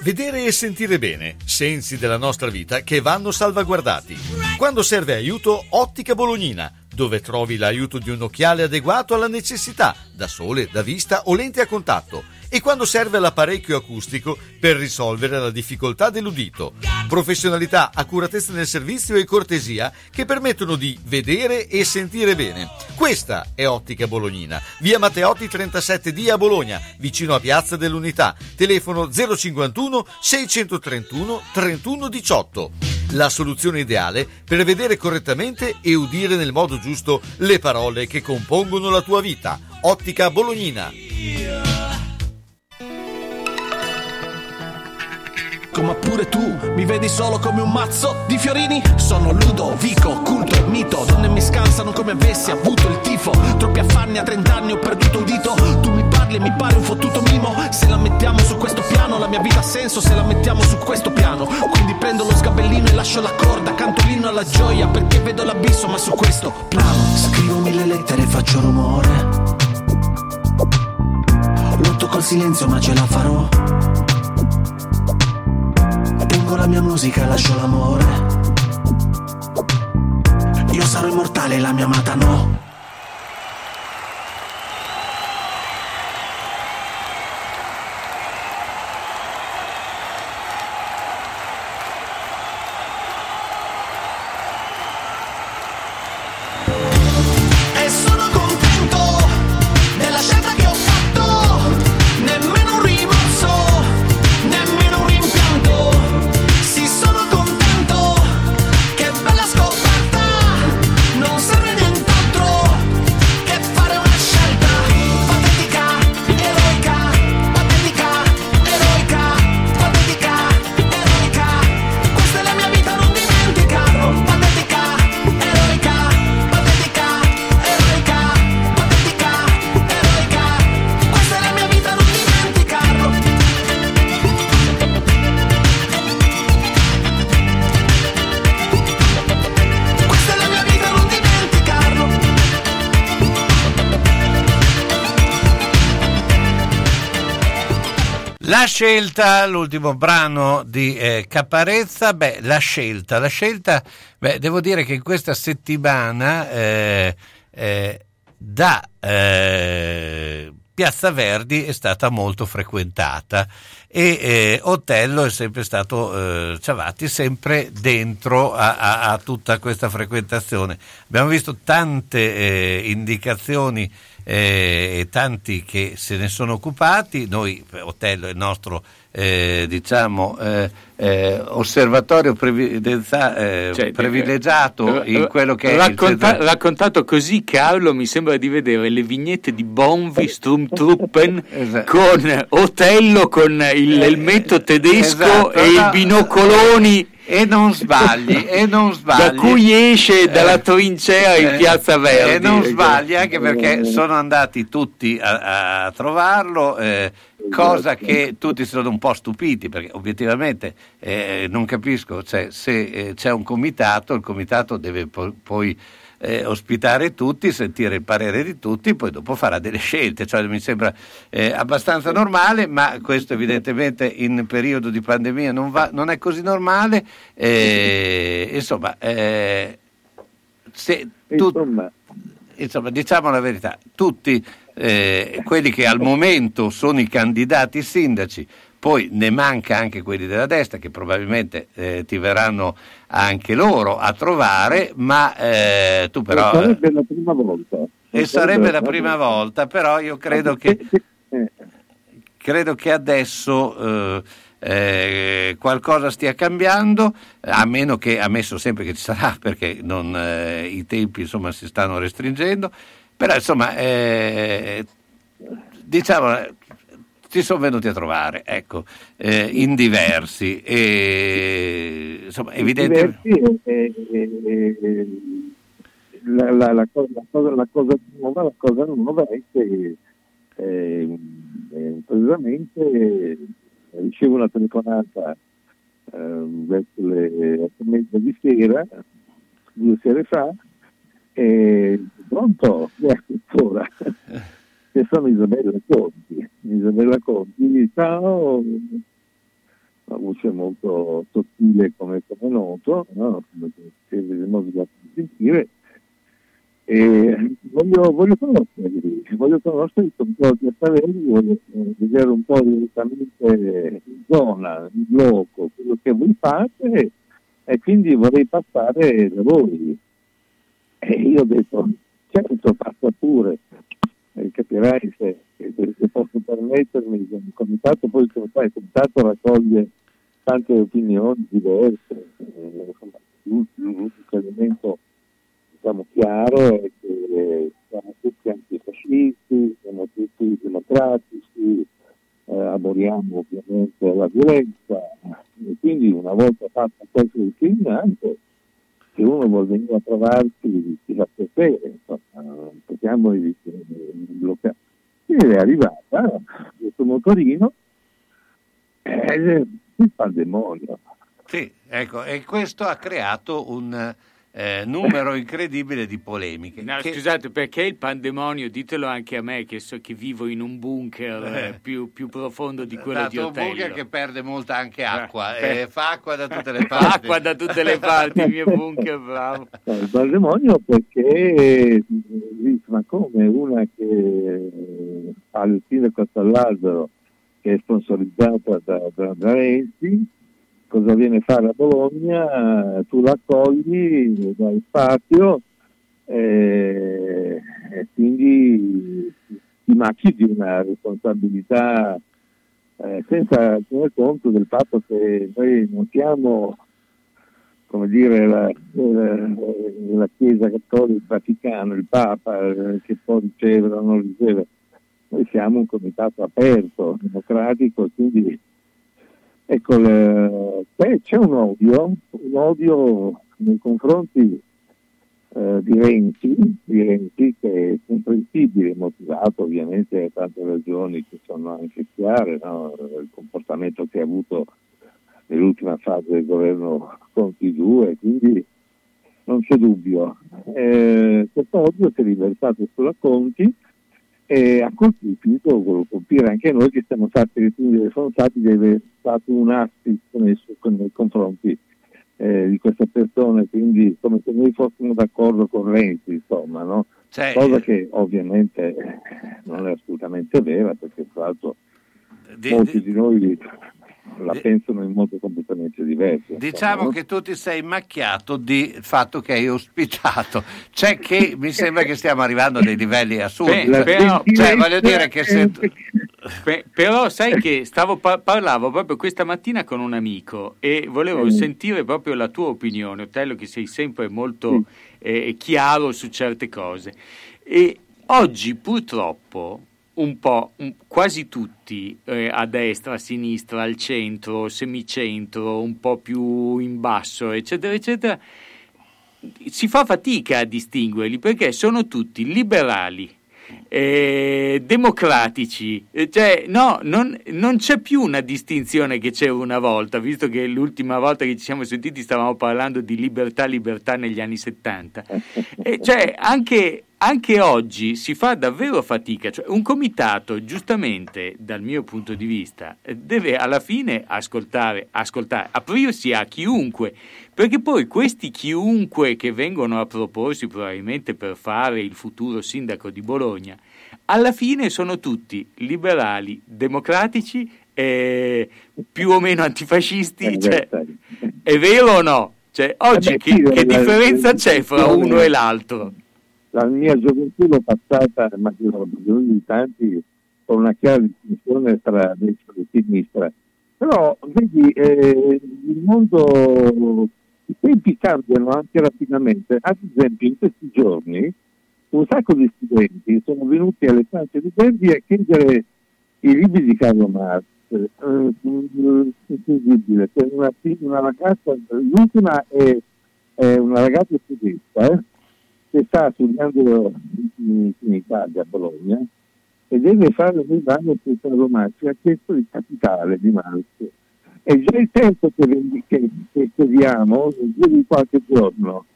S7: Vedere e sentire bene, sensi della nostra vita che vanno salvaguardati. Quando serve aiuto, Ottica Bolognina, dove trovi l'aiuto di un occhiale adeguato alla necessità, da sole, da vista o lenti a contatto. E quando serve l'apparecchio acustico per risolvere la difficoltà dell'udito. Professionalità, accuratezza nel servizio e cortesia che permettono di vedere e sentire bene. Questa è Ottica Bolognina, via Matteotti 37D a Bologna, vicino a Piazza dell'Unità. Telefono 051 631 3118. La soluzione ideale per vedere correttamente e udire nel modo giusto le parole che compongono la tua vita. Ottica Bolognina.
S27: Ma pure tu mi vedi solo come un mazzo di fiorini? Sono Ludovico, culto e mito. Donne mi scansano come avessi avuto il tifo. Troppi affanni a 30 anni ho perduto un dito. Tu mi parli e mi pare un fottuto mimo. Se la mettiamo su questo piano, la mia vita ha senso se la mettiamo su questo piano. Quindi prendo lo sgabellino e lascio la corda. Canto l'inno alla gioia perché vedo l'abisso, ma su questo piano. Scrivo mille lettere e faccio rumore. Lotto col silenzio, ma ce la farò. Tengo la mia musica, lascio l'amore. Io sarò immortale, la mia amata no. Scelta,
S3: l'ultimo brano di eh, Caparezza, beh, la scelta, la scelta, beh, devo dire che in questa settimana eh, eh, da eh, Piazza Verdi è stata molto frequentata e eh, Otello è sempre stato, eh, Ciavatti, sempre dentro a, a- a tutta questa frequentazione. Abbiamo visto tante indicazioni eh, e tanti che se ne sono occupati. Noi, Otello è il nostro eh, diciamo, eh, eh, osservatorio eh,
S4: Cioè,
S3: privilegiato
S4: eh,
S3: in quello che è il
S4: Racconta- raccontato così Carlo mi sembra di vedere le vignette di Bonvi Sturmtruppen
S3: Esatto.
S4: con Otello con il elmetto tedesco
S3: esatto,
S4: e
S3: no.
S4: i binocoloni
S3: e non sbagli e non sbagli.
S4: da cui esce dalla
S3: Eh,
S4: trincea in
S3: eh,
S4: piazza Verdi.
S3: E non sbagli anche perché sono andati tutti a, a trovarlo. eh, cosa che tutti sono un po' stupiti perché obiettivamente eh, non capisco, cioè, se eh, c'è un comitato, il comitato deve po- poi eh, ospitare tutti, sentire il parere di tutti, poi dopo farà delle scelte, cioè, mi sembra eh, abbastanza normale, ma questo evidentemente in periodo di pandemia non, va, non è così normale, eh, insomma, eh, se tu, insomma, diciamo la verità, tutti eh, quelli che al momento sono i candidati sindaci, poi ne manca anche quelli della destra che probabilmente eh, ti verranno anche loro a trovare, ma eh, tu però...
S28: E sarebbe la prima volta.
S3: E sarebbe la prima volta, però io credo che, credo che adesso... Eh, eh, qualcosa stia cambiando, a meno che, ammesso sempre che ci sarà, (laughs) perché non, eh, i tempi insomma, si stanno restringendo, però insomma, eh, diciamo, ci sono venuti a trovare, ecco, eh, in diversi, e, insomma, evidentemente...
S28: La, la, la, cosa, la, cosa, la, cosa, nuova, la cosa nuova è che eh, precisamente ricevo una telefonata eh, verso le mezza di sera, due sere fa, e pronto, (laughs) ancora. e sono Isabella Conti. Isabella Conti, ciao, una voce molto sottile come, come noto, no? come avremo già sentire, e voglio, voglio conoscerli, voglio conoscerli con Claudia Savelli, voglio vedere un po' direttamente zona, in loco, quello che voi fate e quindi vorrei passare da voi. E io ho detto, certo, passa pure, e capirai se, se, posso permettermi, il comitato poi come fai, il comitato raccoglie tante opinioni diverse, eh, l'unico elemento diciamo, chiaro è che siamo tutti antifascisti, siamo tutti democratici, eh, aboliamo ovviamente la violenza e quindi una volta fatto questo discriminante se uno vuol venire a trovarsi si fa piacere, insomma, bloccare. Ed è arrivata questo motorino e il pandemonio.
S3: Sì, ecco, e questo ha creato un eh, numero incredibile di polemiche.
S4: No,
S3: che...
S4: Scusate, perché il pandemonio? Ditelo anche a me che so che vivo in un bunker eh. più, più, profondo di quello
S3: esatto,
S4: di Otello.
S3: un bunker che perde molta anche acqua,
S4: eh,
S3: eh, fa acqua da tutte le parti.
S4: acqua da tutte le parti, il mio bunker, bravo.
S28: Il pandemonio perché, ma come una che fa il sindaco a San Lazzaro che è sponsorizzata da, da, da Renzi cosa viene a fare a Bologna, tu l'accogli dal spazio eh, e quindi ti macchi di una responsabilità eh, senza tener conto del fatto che noi non siamo come dire la, la, la Chiesa Cattolica, il Vaticano, il Papa eh, che può ricevere o non ricevere. Noi siamo un comitato aperto, democratico, quindi Ecco, le, beh, c'è un odio, un odio nei confronti eh, di, Renzi, di Renzi che è comprensibile, motivato ovviamente da tante ragioni che sono anche chiare, no? il comportamento che ha avuto nell'ultima fase del governo Conti 2, quindi non c'è dubbio. Eh, questo odio si è riversato sulla Conti e ha colpito, colpire anche noi che siamo stati ritenuti responsabili di aver stato un assist nei, nei confronti eh, di questa persona, quindi come se noi fossimo d'accordo con Renzi, insomma, no? Cioè, cosa che ovviamente non è assolutamente vera, perché tra l'altro di, molti di, di noi la di, pensano in modo completamente diverso.
S3: Diciamo no? che tu ti sei macchiato di fatto che hai ospitato, cioè che mi sembra che stiamo arrivando a dei livelli assurdi.
S4: Beh, però, cioè, voglio dire che se... Beh, però sai che stavo par- parlavo proprio questa mattina con un amico e volevo mm. sentire proprio la tua opinione, Otello, che sei sempre molto mm. eh, chiaro su certe cose. E oggi purtroppo un po', un, quasi tutti, eh, a destra, a sinistra, al centro, semicentro, un po' più in basso, eccetera, eccetera, si fa fatica a distinguerli perché sono tutti liberali, eh, democratici, eh, cioè no, non, non, c'è più una distinzione che c'era una volta, visto che l'ultima volta che ci siamo sentiti stavamo parlando di libertà, libertà negli anni 70. (laughs) E cioè anche, anche oggi si fa davvero fatica, cioè, un comitato giustamente dal mio punto di vista deve alla fine ascoltare, ascoltare aprirsi a chiunque, perché poi questi chiunque che vengono a proporsi probabilmente per fare il futuro sindaco di Bologna, alla fine sono tutti liberali, democratici e più o meno antifascisti.
S28: Eh,
S4: cioè, è vero o no? Cioè, oggi che, che differenza c'è fra uno e l'altro?
S28: La mia gioventù l'ho passata, ma credo di tanti, con una chiara distinzione tra destra e sinistra. Però, vedi, eh, il mondo, i tempi cambiano anche rapidamente. Ad esempio, in questi giorni, un sacco di studenti sono venuti alle stanze di Verdi a chiedere i libri di Carlo Marx. Eh, mm, incredibile. C'è una, una ragazza, l'ultima è, è una ragazza tedesca eh, che sta studiando in, in Italia, a Bologna, e deve fare un esame Carlo Marx. Ha chiesto il capitale di Marx. È già il tempo che, che, che chiediamo, di qualche giorno.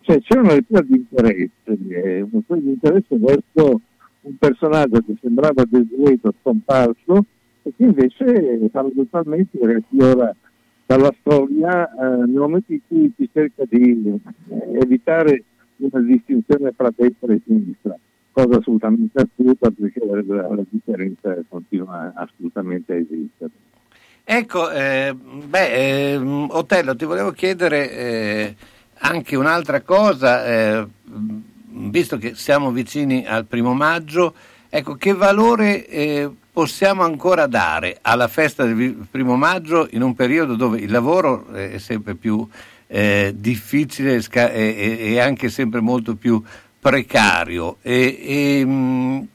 S28: Cioè c'è una lettura di interesse, eh, una lettura di interesse verso un personaggio che sembrava desueto, scomparso, e che invece paradossalmente riaffiora dalla storia eh, nel momento in cui si cerca di eh, evitare una distinzione fra destra e sinistra, cosa assolutamente assurda perché la, la differenza continua assolutamente a esistere.
S3: Ecco, eh, beh, ehm, Otello, ti volevo chiedere eh, anche un'altra cosa, eh, visto che siamo vicini al primo maggio, ecco, che valore eh, possiamo ancora dare alla festa del primo maggio in un periodo dove il lavoro è sempre più eh, difficile e sca- e, e- anche sempre molto più precario? E, e, mh,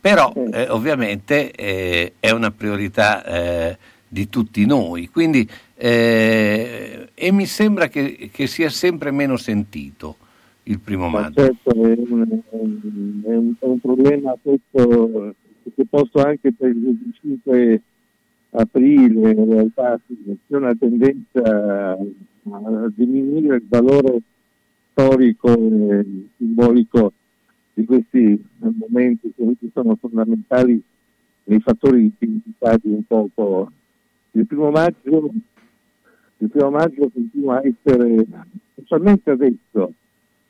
S3: però eh, ovviamente eh, è una priorità eh, di tutti noi, quindi eh, e mi sembra che, che sia sempre meno sentito il primo
S28: Ma
S3: maggio.
S28: certo è un, è un- è un problema questo che posto anche per il 25 aprile in realtà c'è una tendenza a diminuire il valore storico e simbolico di questi momenti che sono fondamentali nei fattori identitari un poco. Il primo maggio, il primo maggio continua a essere, specialmente adesso,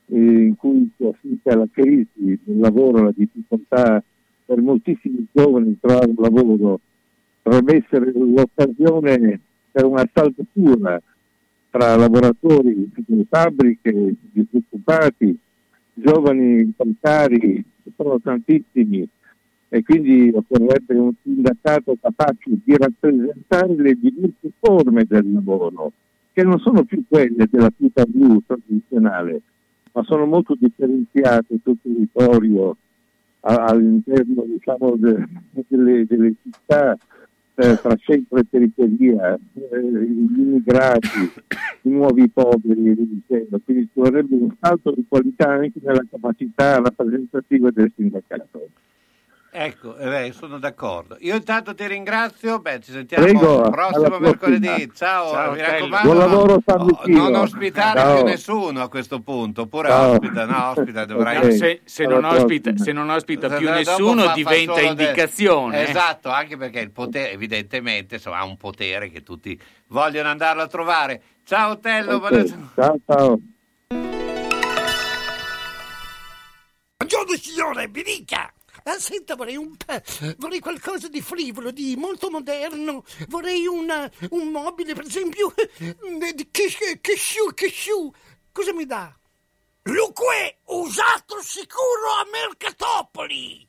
S28: eh, in cui si assiste alla crisi del lavoro, alla difficoltà per moltissimi giovani di trovare un lavoro, dovrebbe essere l'occasione per una saldatura tra lavoratori delle fabbriche, disoccupati, giovani precari, sono tantissimi. E quindi occorrerebbe un sindacato capace di rappresentare le diverse forme del lavoro, che non sono più quelle della tuta blu tradizionale, ma sono molto differenziate sul territorio all'interno diciamo, de- delle, delle città tra centro e periferia, eh, gli immigrati, i nuovi poveri, e via dicendo. quindi ci vorrebbe un salto di qualità anche nella capacità rappresentativa del sindacato.
S3: Ecco, eh, beh, sono d'accordo. Io intanto ti ringrazio, beh, ci sentiamo
S28: Prego,
S3: prossimo
S28: prossima.
S3: mercoledì. Ciao,
S4: Ciao,
S3: mi raccomando.
S28: Buon lavoro, San
S3: no- non ospitare
S28: Ciao.
S3: più nessuno a questo punto, oppure
S28: Ciao.
S3: ospita, no, ospita, dovrai...
S28: Ok.
S4: Se, se non ospita, se non ospita più
S3: Dopo
S4: nessuno
S3: fa- fa
S4: diventa
S3: de-
S4: indicazione. eh.
S3: Esatto, anche perché il potere evidentemente insomma, ha un potere che tutti vogliono andarlo a trovare. Ciao Otello,
S28: Ok,
S3: buona-
S28: Ciao, ciao.
S19: Buongiorno signore, mi dica! Ah, senta, vorrei, un, vorrei qualcosa di frivolo, di molto moderno. Vorrei una- un mobile, per esempio, eh, di che, che sciù, che sciù. Cosa mi dà? Luque, usato sicuro a Mercatopoli!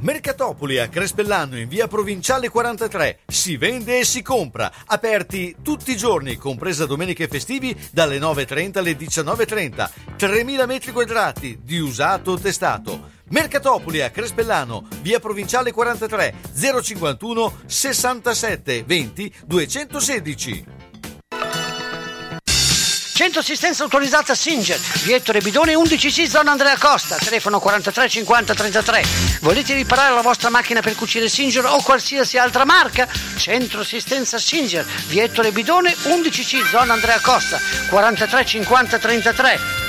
S7: Mercatopoli a Crespellano in via Provinciale 43. Si vende e si compra. Aperti tutti i giorni, compresa domeniche e festivi, dalle 9.30 alle 19.30. 3.000 metri quadrati di usato testato. Mercatopoli a Crespellano, via Provinciale 43, 051 67 20 216.
S17: Centro assistenza autorizzata Singer, via Ettore Bidone 11C zona Andrea Costa, telefono 43 50 33. Volete riparare la vostra macchina per cucire Singer o qualsiasi altra marca? Centro assistenza Singer, via Ettore Bidone 11C zona Andrea Costa, 43 50 33.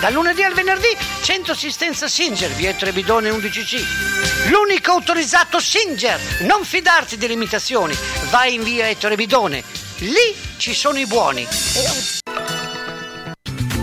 S17: Dal lunedì al venerdì, centro assistenza Singer, via Ettore Bidone 11C. L'unico autorizzato Singer. Non fidarti delle imitazioni. Vai in via Ettore Bidone. Lì ci sono i buoni.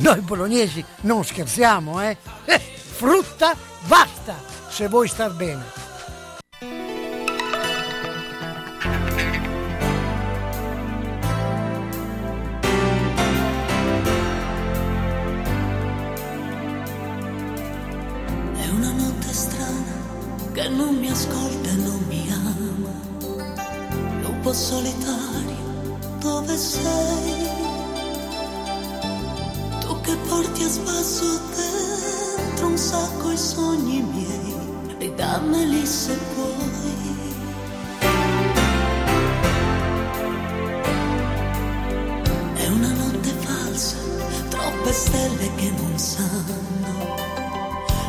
S19: noi bolognesi non scherziamo, eh? eh frutta basta se vuoi star bene.
S26: Non mi ascolta e non mi ama. È un po' solitario dove sei. Che porti a spasso dentro un sacco i sogni miei. Ridammeli se puoi. È una notte falsa, troppe stelle che non sanno.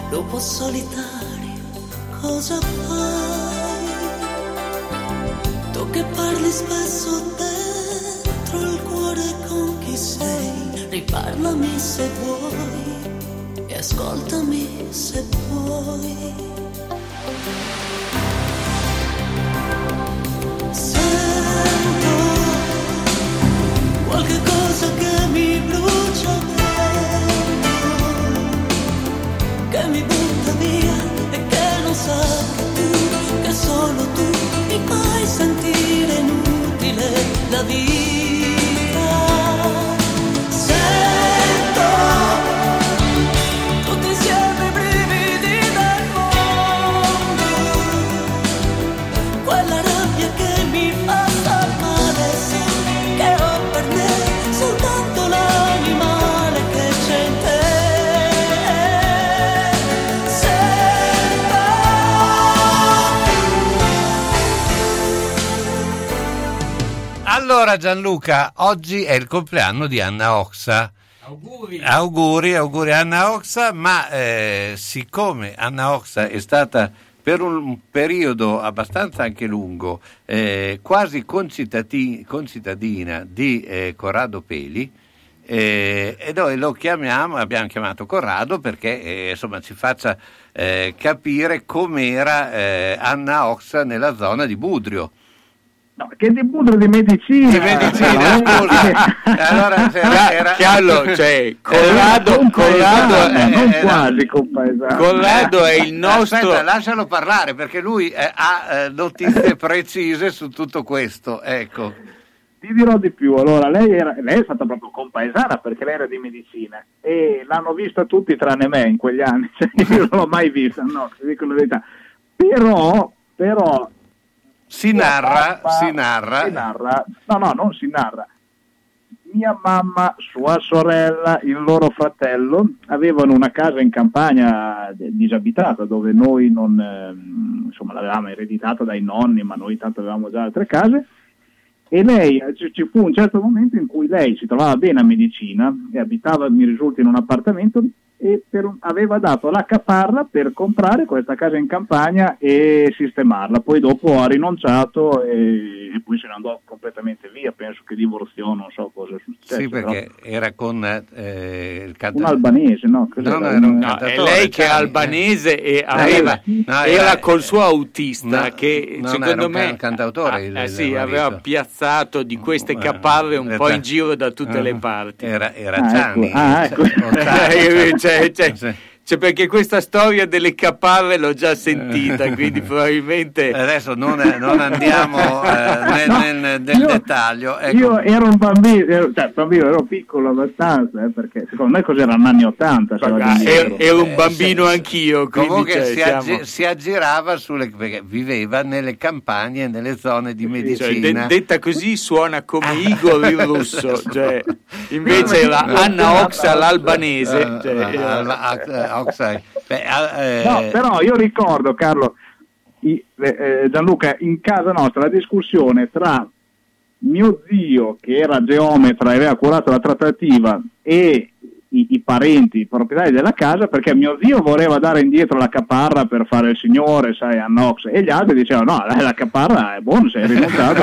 S26: Lupo solitario, cosa fai? Tu che parli spesso dentro il cuore con chi sei, riparlami se vuoi e ascoltami se puoi. Sento qualche cosa che mi brucia dentro che mi butta via e che non sa che tu, che solo tu mi fai sentire inutile la vita.
S3: Allora Gianluca, oggi è il compleanno di Anna Oxa.
S29: Auguri.
S3: Auguri, auguri Anna Oxa, ma eh, siccome Anna Oxa è stata per un periodo abbastanza anche lungo eh, quasi concitati- concittadina di eh, Corrado Peli, eh, e noi lo chiamiamo, abbiamo chiamato Corrado perché eh, insomma ci faccia eh, capire com'era eh, Anna Oxa nella zona di Budrio.
S30: No, che di Budrio di medicina.
S3: Di medicina,
S30: Eh,
S3: scusa. Allora, se era-
S4: Chiaro, cioè, Corrado,
S30: non
S4: Corrado
S30: paesano,
S4: è-
S30: non
S3: è-
S30: quasi compaesano.
S4: Corrado è il nostro...
S3: Aspetta, lascialo parlare perché lui eh, ha eh, notizie (laughs) precise su tutto questo. Ecco.
S30: Ti dirò di più, allora lei, era, lei è stata proprio compaesana perché lei era di medicina e l'hanno vista tutti tranne me in quegli anni, (laughs) cioè, io non l'ho mai vista, no, ti dico la verità. Però, però...
S3: Si narra,
S30: mamma-
S3: si narra.
S30: si narra, no no, non si narra. Mia mamma, sua sorella, il loro fratello avevano una casa in campagna eh, disabitata dove noi non, ehm, insomma, l'avevamo ereditata dai nonni, ma noi tanto avevamo già altre case. E lei, eh, ci ci fu un certo momento in cui lei si trovava bene a medicina e abitava, mi risulta, in un appartamento e per un- aveva dato la caparra per comprare questa casa in campagna e sistemarla. Poi dopo ha rinunciato e, e poi se ne andò completamente via. Penso che divorziò, non so cosa è successo.
S3: Sì, perché era con eh, il
S30: Un
S3: cantatore.
S30: albanese, no? Cos'era?
S3: No, no, era un
S30: Un-
S4: No, è lei che è
S3: cioè,
S4: albanese e
S3: eh,
S4: aveva,
S3: no,
S4: era,
S3: era-
S4: col suo autista
S3: No,
S4: che secondo
S3: era un
S4: me
S3: can- cantautore,
S4: ah,
S3: il-
S4: eh
S3: il
S4: sì, aveva piazzato di queste caparre un po' in giro da tutte le parti.
S3: Era, era
S30: Ah,
S3: Gianni.
S30: ecco. Ah, ecco. (laughs)
S4: Eh, cioè, cioè, cioè, perché questa storia delle caparre l'ho già sentita, quindi probabilmente...
S3: Adesso non, non andiamo eh, (laughs) nel, nel- nel
S30: Io-
S3: dettaglio. ecco.
S30: Io ero un bambino, ero, cioè bambino, ero piccolo abbastanza, eh, perché secondo me cos'erano anni 80. se vado
S4: Ah,
S30: indietro.
S4: ero, ero un bambino anch'io, quindi
S3: Comunque
S4: cioè,
S3: si,
S4: siamo-
S3: aggi- si aggirava sulle, perché viveva nelle campagne, nelle zone di
S4: cioè,
S3: medicina.
S4: de- detta così suona come (laughs) Igor il russo, cioè, (laughs) invece la Anna Oxa l'albanese.
S3: Eh,
S4: cioè,
S3: eh,
S4: era-
S3: Alba- eh, Oxide. Beh, eh,
S30: No, però io ricordo, Carlo, eh, eh, Gianluca, in casa nostra la discussione tra mio zio, che era geometra e aveva curato la trattativa, e i, i parenti, i proprietari della casa, perché mio zio voleva dare indietro la caparra per fare il signore, sai, a Nox, e gli altri dicevano, no, la caparra è buona, sei rinunciato.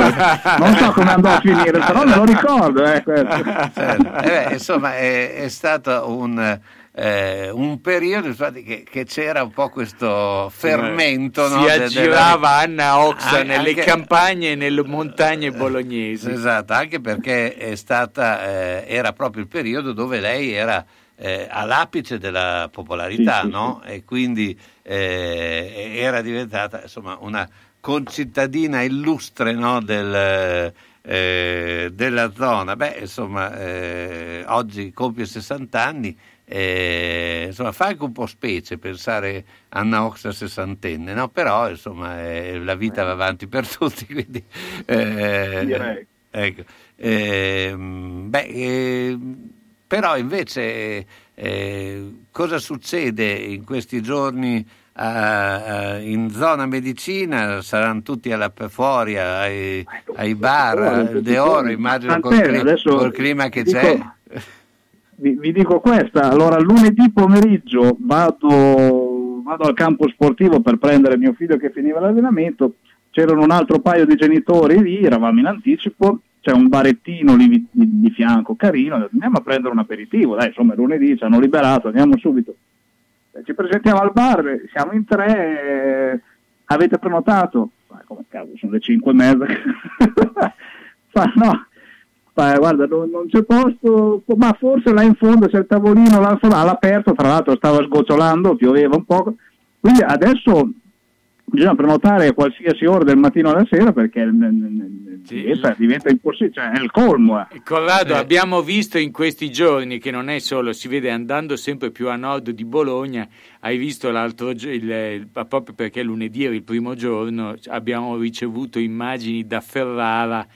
S30: non so come andò a finire, però me lo ricordo. Eh,
S3: certo. Eh beh, insomma, è, è stato un, eh, un periodo infatti, che, che c'era un po' questo fermento.
S4: si
S3: no, de-
S4: aggirava
S3: della-
S4: Anna Oxa
S3: Ah,
S4: nelle
S3: anche-
S4: campagne e nelle montagne bolognesi.
S3: Esatto, anche perché è stata, eh, era proprio il periodo dove lei era eh, all'apice della popolarità,
S30: Sì, sì,
S3: no? E quindi eh, era diventata insomma una concittadina illustre no, del, eh, della zona. Beh, insomma, eh, oggi compie 60 anni. Eh, insomma, fa anche un po' specie pensare a Anna Oxa sessantenne, no? però insomma eh, la vita va avanti per (laughs) tutti, quindi eh, ecco. Ehm, beh, ehm, però invece eh, cosa succede in questi giorni a- a- in zona medicina? Saranno tutti alla, fuori ai, ai bar, al De Oro, immagino col, col clima che c'è.
S30: Vi, vi dico questa, allora lunedì pomeriggio vado, vado al campo sportivo per prendere mio figlio che finiva l'allenamento, c'erano un altro paio di genitori lì, eravamo in anticipo, c'è un barettino lì di, di- fianco carino, andiamo a prendere un aperitivo, dai insomma lunedì ci hanno liberato, andiamo subito. Eh, Ci presentiamo al bar, siamo in tre, eh, avete prenotato? Ma come cavolo, sono le cinque e mezza. (laughs) Fa, no, Fa, guarda, non, non c'è posto, ma forse là in fondo c'è il tavolino, là fondo, all'aperto, tra l'altro stava sgocciolando, pioveva un po'. Quindi adesso bisogna prenotare qualsiasi ora del mattino alla sera perché n- diventa, diventa impossibile, cioè è il colmo. eh.
S4: Corrado,
S3: Eh.
S4: abbiamo visto in questi giorni che non è solo, si vede andando sempre più a nord di Bologna, hai visto l'altro giorno, proprio perché lunedì era il primo giorno, abbiamo ricevuto immagini da Ferrara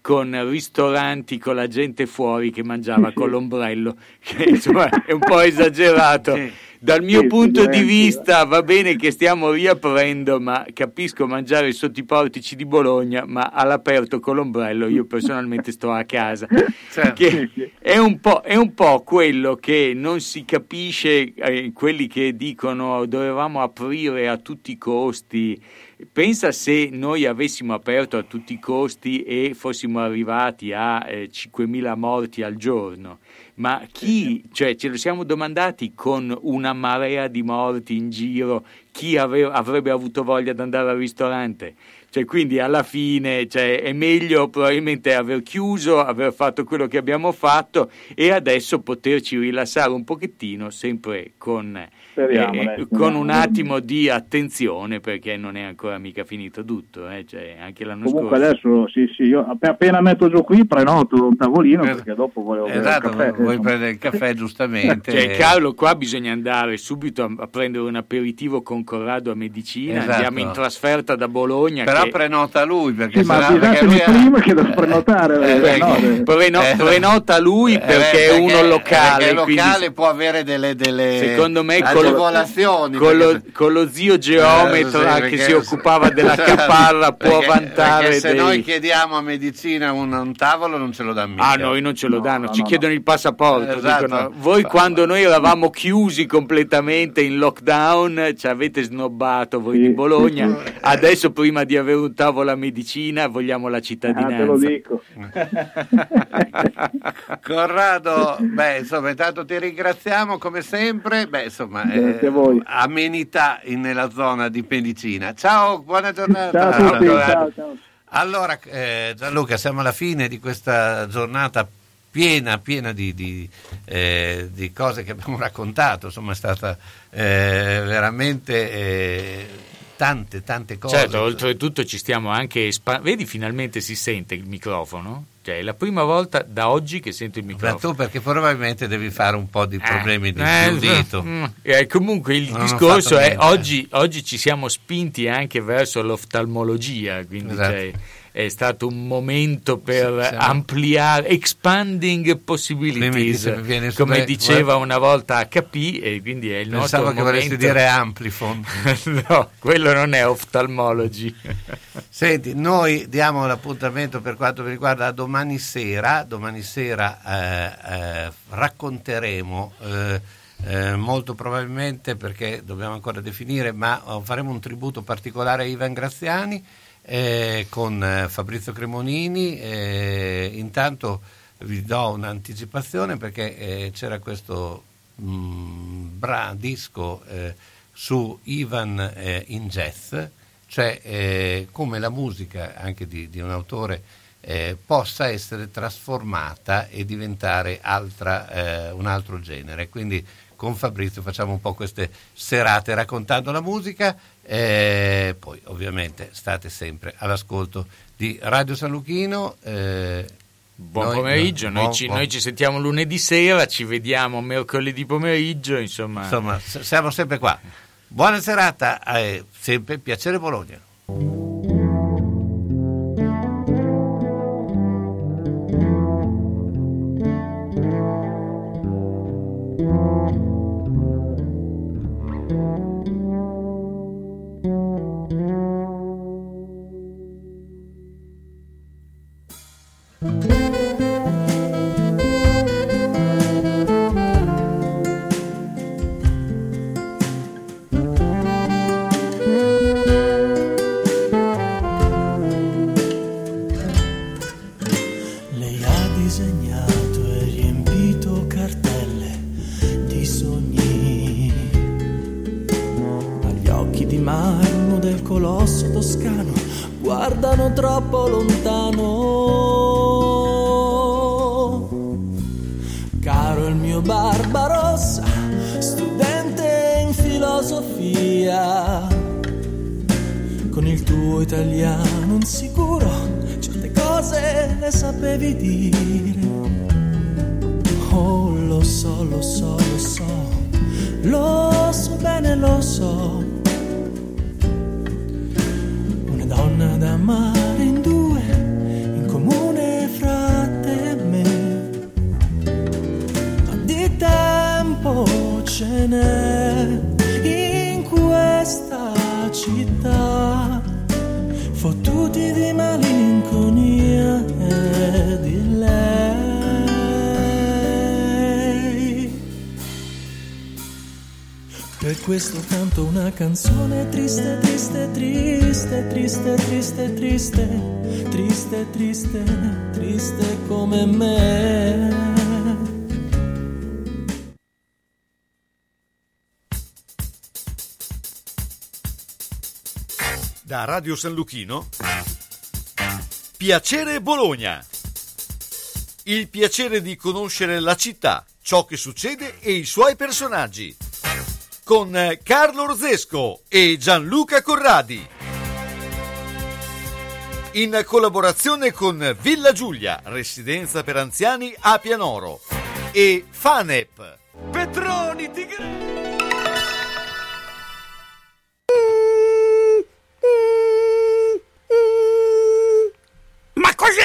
S4: con ristoranti con la gente fuori che mangiava (laughs) con l'ombrello, che insomma è un po' esagerato. Dal mio
S30: Sì,
S4: punto di vista va bene che stiamo riaprendo, ma capisco mangiare sotto i portici di Bologna, ma all'aperto con l'ombrello io personalmente sto a casa. (laughs) Che è, un po', è un po' quello che non si capisce, eh, quelli che dicono dovevamo aprire a tutti i costi. Pensa se noi avessimo aperto a tutti i costi e fossimo arrivati a eh, 5.000 morti al giorno. Ma chi, cioè ce lo siamo domandati con una marea di morti in giro, chi ave- avrebbe avuto voglia di andare al ristorante? Cioè, quindi alla fine cioè, è meglio probabilmente aver chiuso, aver fatto quello che abbiamo fatto e adesso poterci rilassare un pochettino, sempre con,
S30: Speriamo,
S4: eh, con un attimo di attenzione perché non è ancora mica finito tutto. eh, cioè, anche l'anno
S30: Comunque
S4: scorso.
S30: adesso sì, sì, io app- appena metto giù qui prenoto un tavolino perché dopo volevo bere il
S3: Esatto,
S30: caffè.
S3: vuoi
S30: insomma.
S3: prendere il caffè (laughs) giustamente.
S4: Cioè, Carlo, qua bisogna andare subito a, a prendere un aperitivo con Corrado a medicina,
S3: Esatto.
S4: andiamo in trasferta da Bologna.
S3: Però
S4: che...
S3: prenota lui perché
S30: Sì, ma
S3: sennò- perché lui ha-
S30: prima che devo prenotare.
S3: Eh, perché-
S30: no, eh.
S4: Preno-
S3: Eh,
S4: prenota lui
S3: Eh,
S4: perché è uno locale.
S3: perché
S4: quindi
S3: locale può avere delle, delle
S4: Secondo me con lo,
S3: agevolazioni.
S4: con lo- con lo zio geometra
S3: Eh, sì,
S4: che
S3: perché-
S4: si occupava della (laughs) caparra può
S3: perché-
S4: vantare
S3: perché se
S4: dei...
S3: noi chiediamo a medicina un, un tavolo non ce lo danno mica.
S4: Ah, noi non ce lo danno,
S3: no,
S4: ci
S3: no,
S4: chiedono il passaporto.
S3: Esatto.
S4: dicono, voi quando noi eravamo chiusi completamente in lockdown ci avete snobbato voi di Bologna, (laughs) adesso prima di avere un tavolo a medicina vogliamo la
S30: Ah,
S4: cittadinanza.
S30: te lo dico. (laughs)
S3: Corrado, beh, insomma, intanto ti ringraziamo come sempre. Beh, insomma, eh,
S30: a voi.
S3: amenità in- nella zona di Medicina. Ciao, buona giornata.
S30: Ciao a tutti,
S3: Corrado.
S30: ciao, ciao.
S3: Allora, eh, Gianluca, siamo alla fine di questa giornata piena, piena di, di, eh, di cose che abbiamo raccontato. Insomma, è stata eh, veramente eh, tante, tante cose.
S4: Certo, oltretutto ci stiamo anche espa- Vedi, finalmente si sente il microfono? Cioè, è la prima volta da oggi che sento il
S3: Ma
S4: microfono.
S3: tu perché probabilmente devi fare un po' di problemi di
S4: Eh,
S3: udito.
S4: mm, eh, comunque il
S3: Non
S4: discorso è oggi, oggi ci siamo spinti anche verso l'oftalmologia, quindi
S3: Esatto.
S4: cioè, è stato un momento per
S3: Siamo-
S4: ampliare, expanding possibilities,
S3: se mi viene su
S4: come
S3: me-
S4: diceva una volta HP e quindi è il nostro
S3: Pensavo che volessi
S4: momento.
S3: dire Amplifon. (laughs)
S4: no, quello non è ophthalmology.
S3: Senti, noi diamo l'appuntamento per quanto mi riguarda domani sera. Domani sera eh, eh, racconteremo, eh, eh, molto probabilmente perché dobbiamo ancora definire, ma eh, faremo un tributo particolare a Ivan Graziani eh, con eh, Fabrizio Cremonini. eh, intanto vi do un'anticipazione perché eh, c'era questo mm, bra disco eh, su Ivan eh, in jazz, cioè come la musica anche di, di un autore possa essere trasformata e diventare altra, un altro genere. Quindi con Fabrizio facciamo un po' queste serate raccontando la musica, eh, poi ovviamente state sempre all'ascolto di Radio San Luchino. eh,
S4: Buon
S3: noi-
S4: pomeriggio, noi,
S3: buon-
S4: ci,
S3: buon-
S4: noi ci sentiamo lunedì sera, ci vediamo mercoledì pomeriggio, insomma.
S3: Insomma, siamo sempre qua. Buona serata, eh, sempre piacere Bologna.
S24: Canzone triste, triste, triste, triste, triste, triste, triste, triste, triste come me.
S7: Da Radio San Luchino, Piacere Bologna. Il piacere di conoscere la città, ciò che succede e i suoi personaggi. Con eh, Carlo Orzesco e Gianluca Corradi. In collaborazione con Villa Giulia, residenza per anziani a Pianoro. E Fanep.
S24: Petroni, Tigre!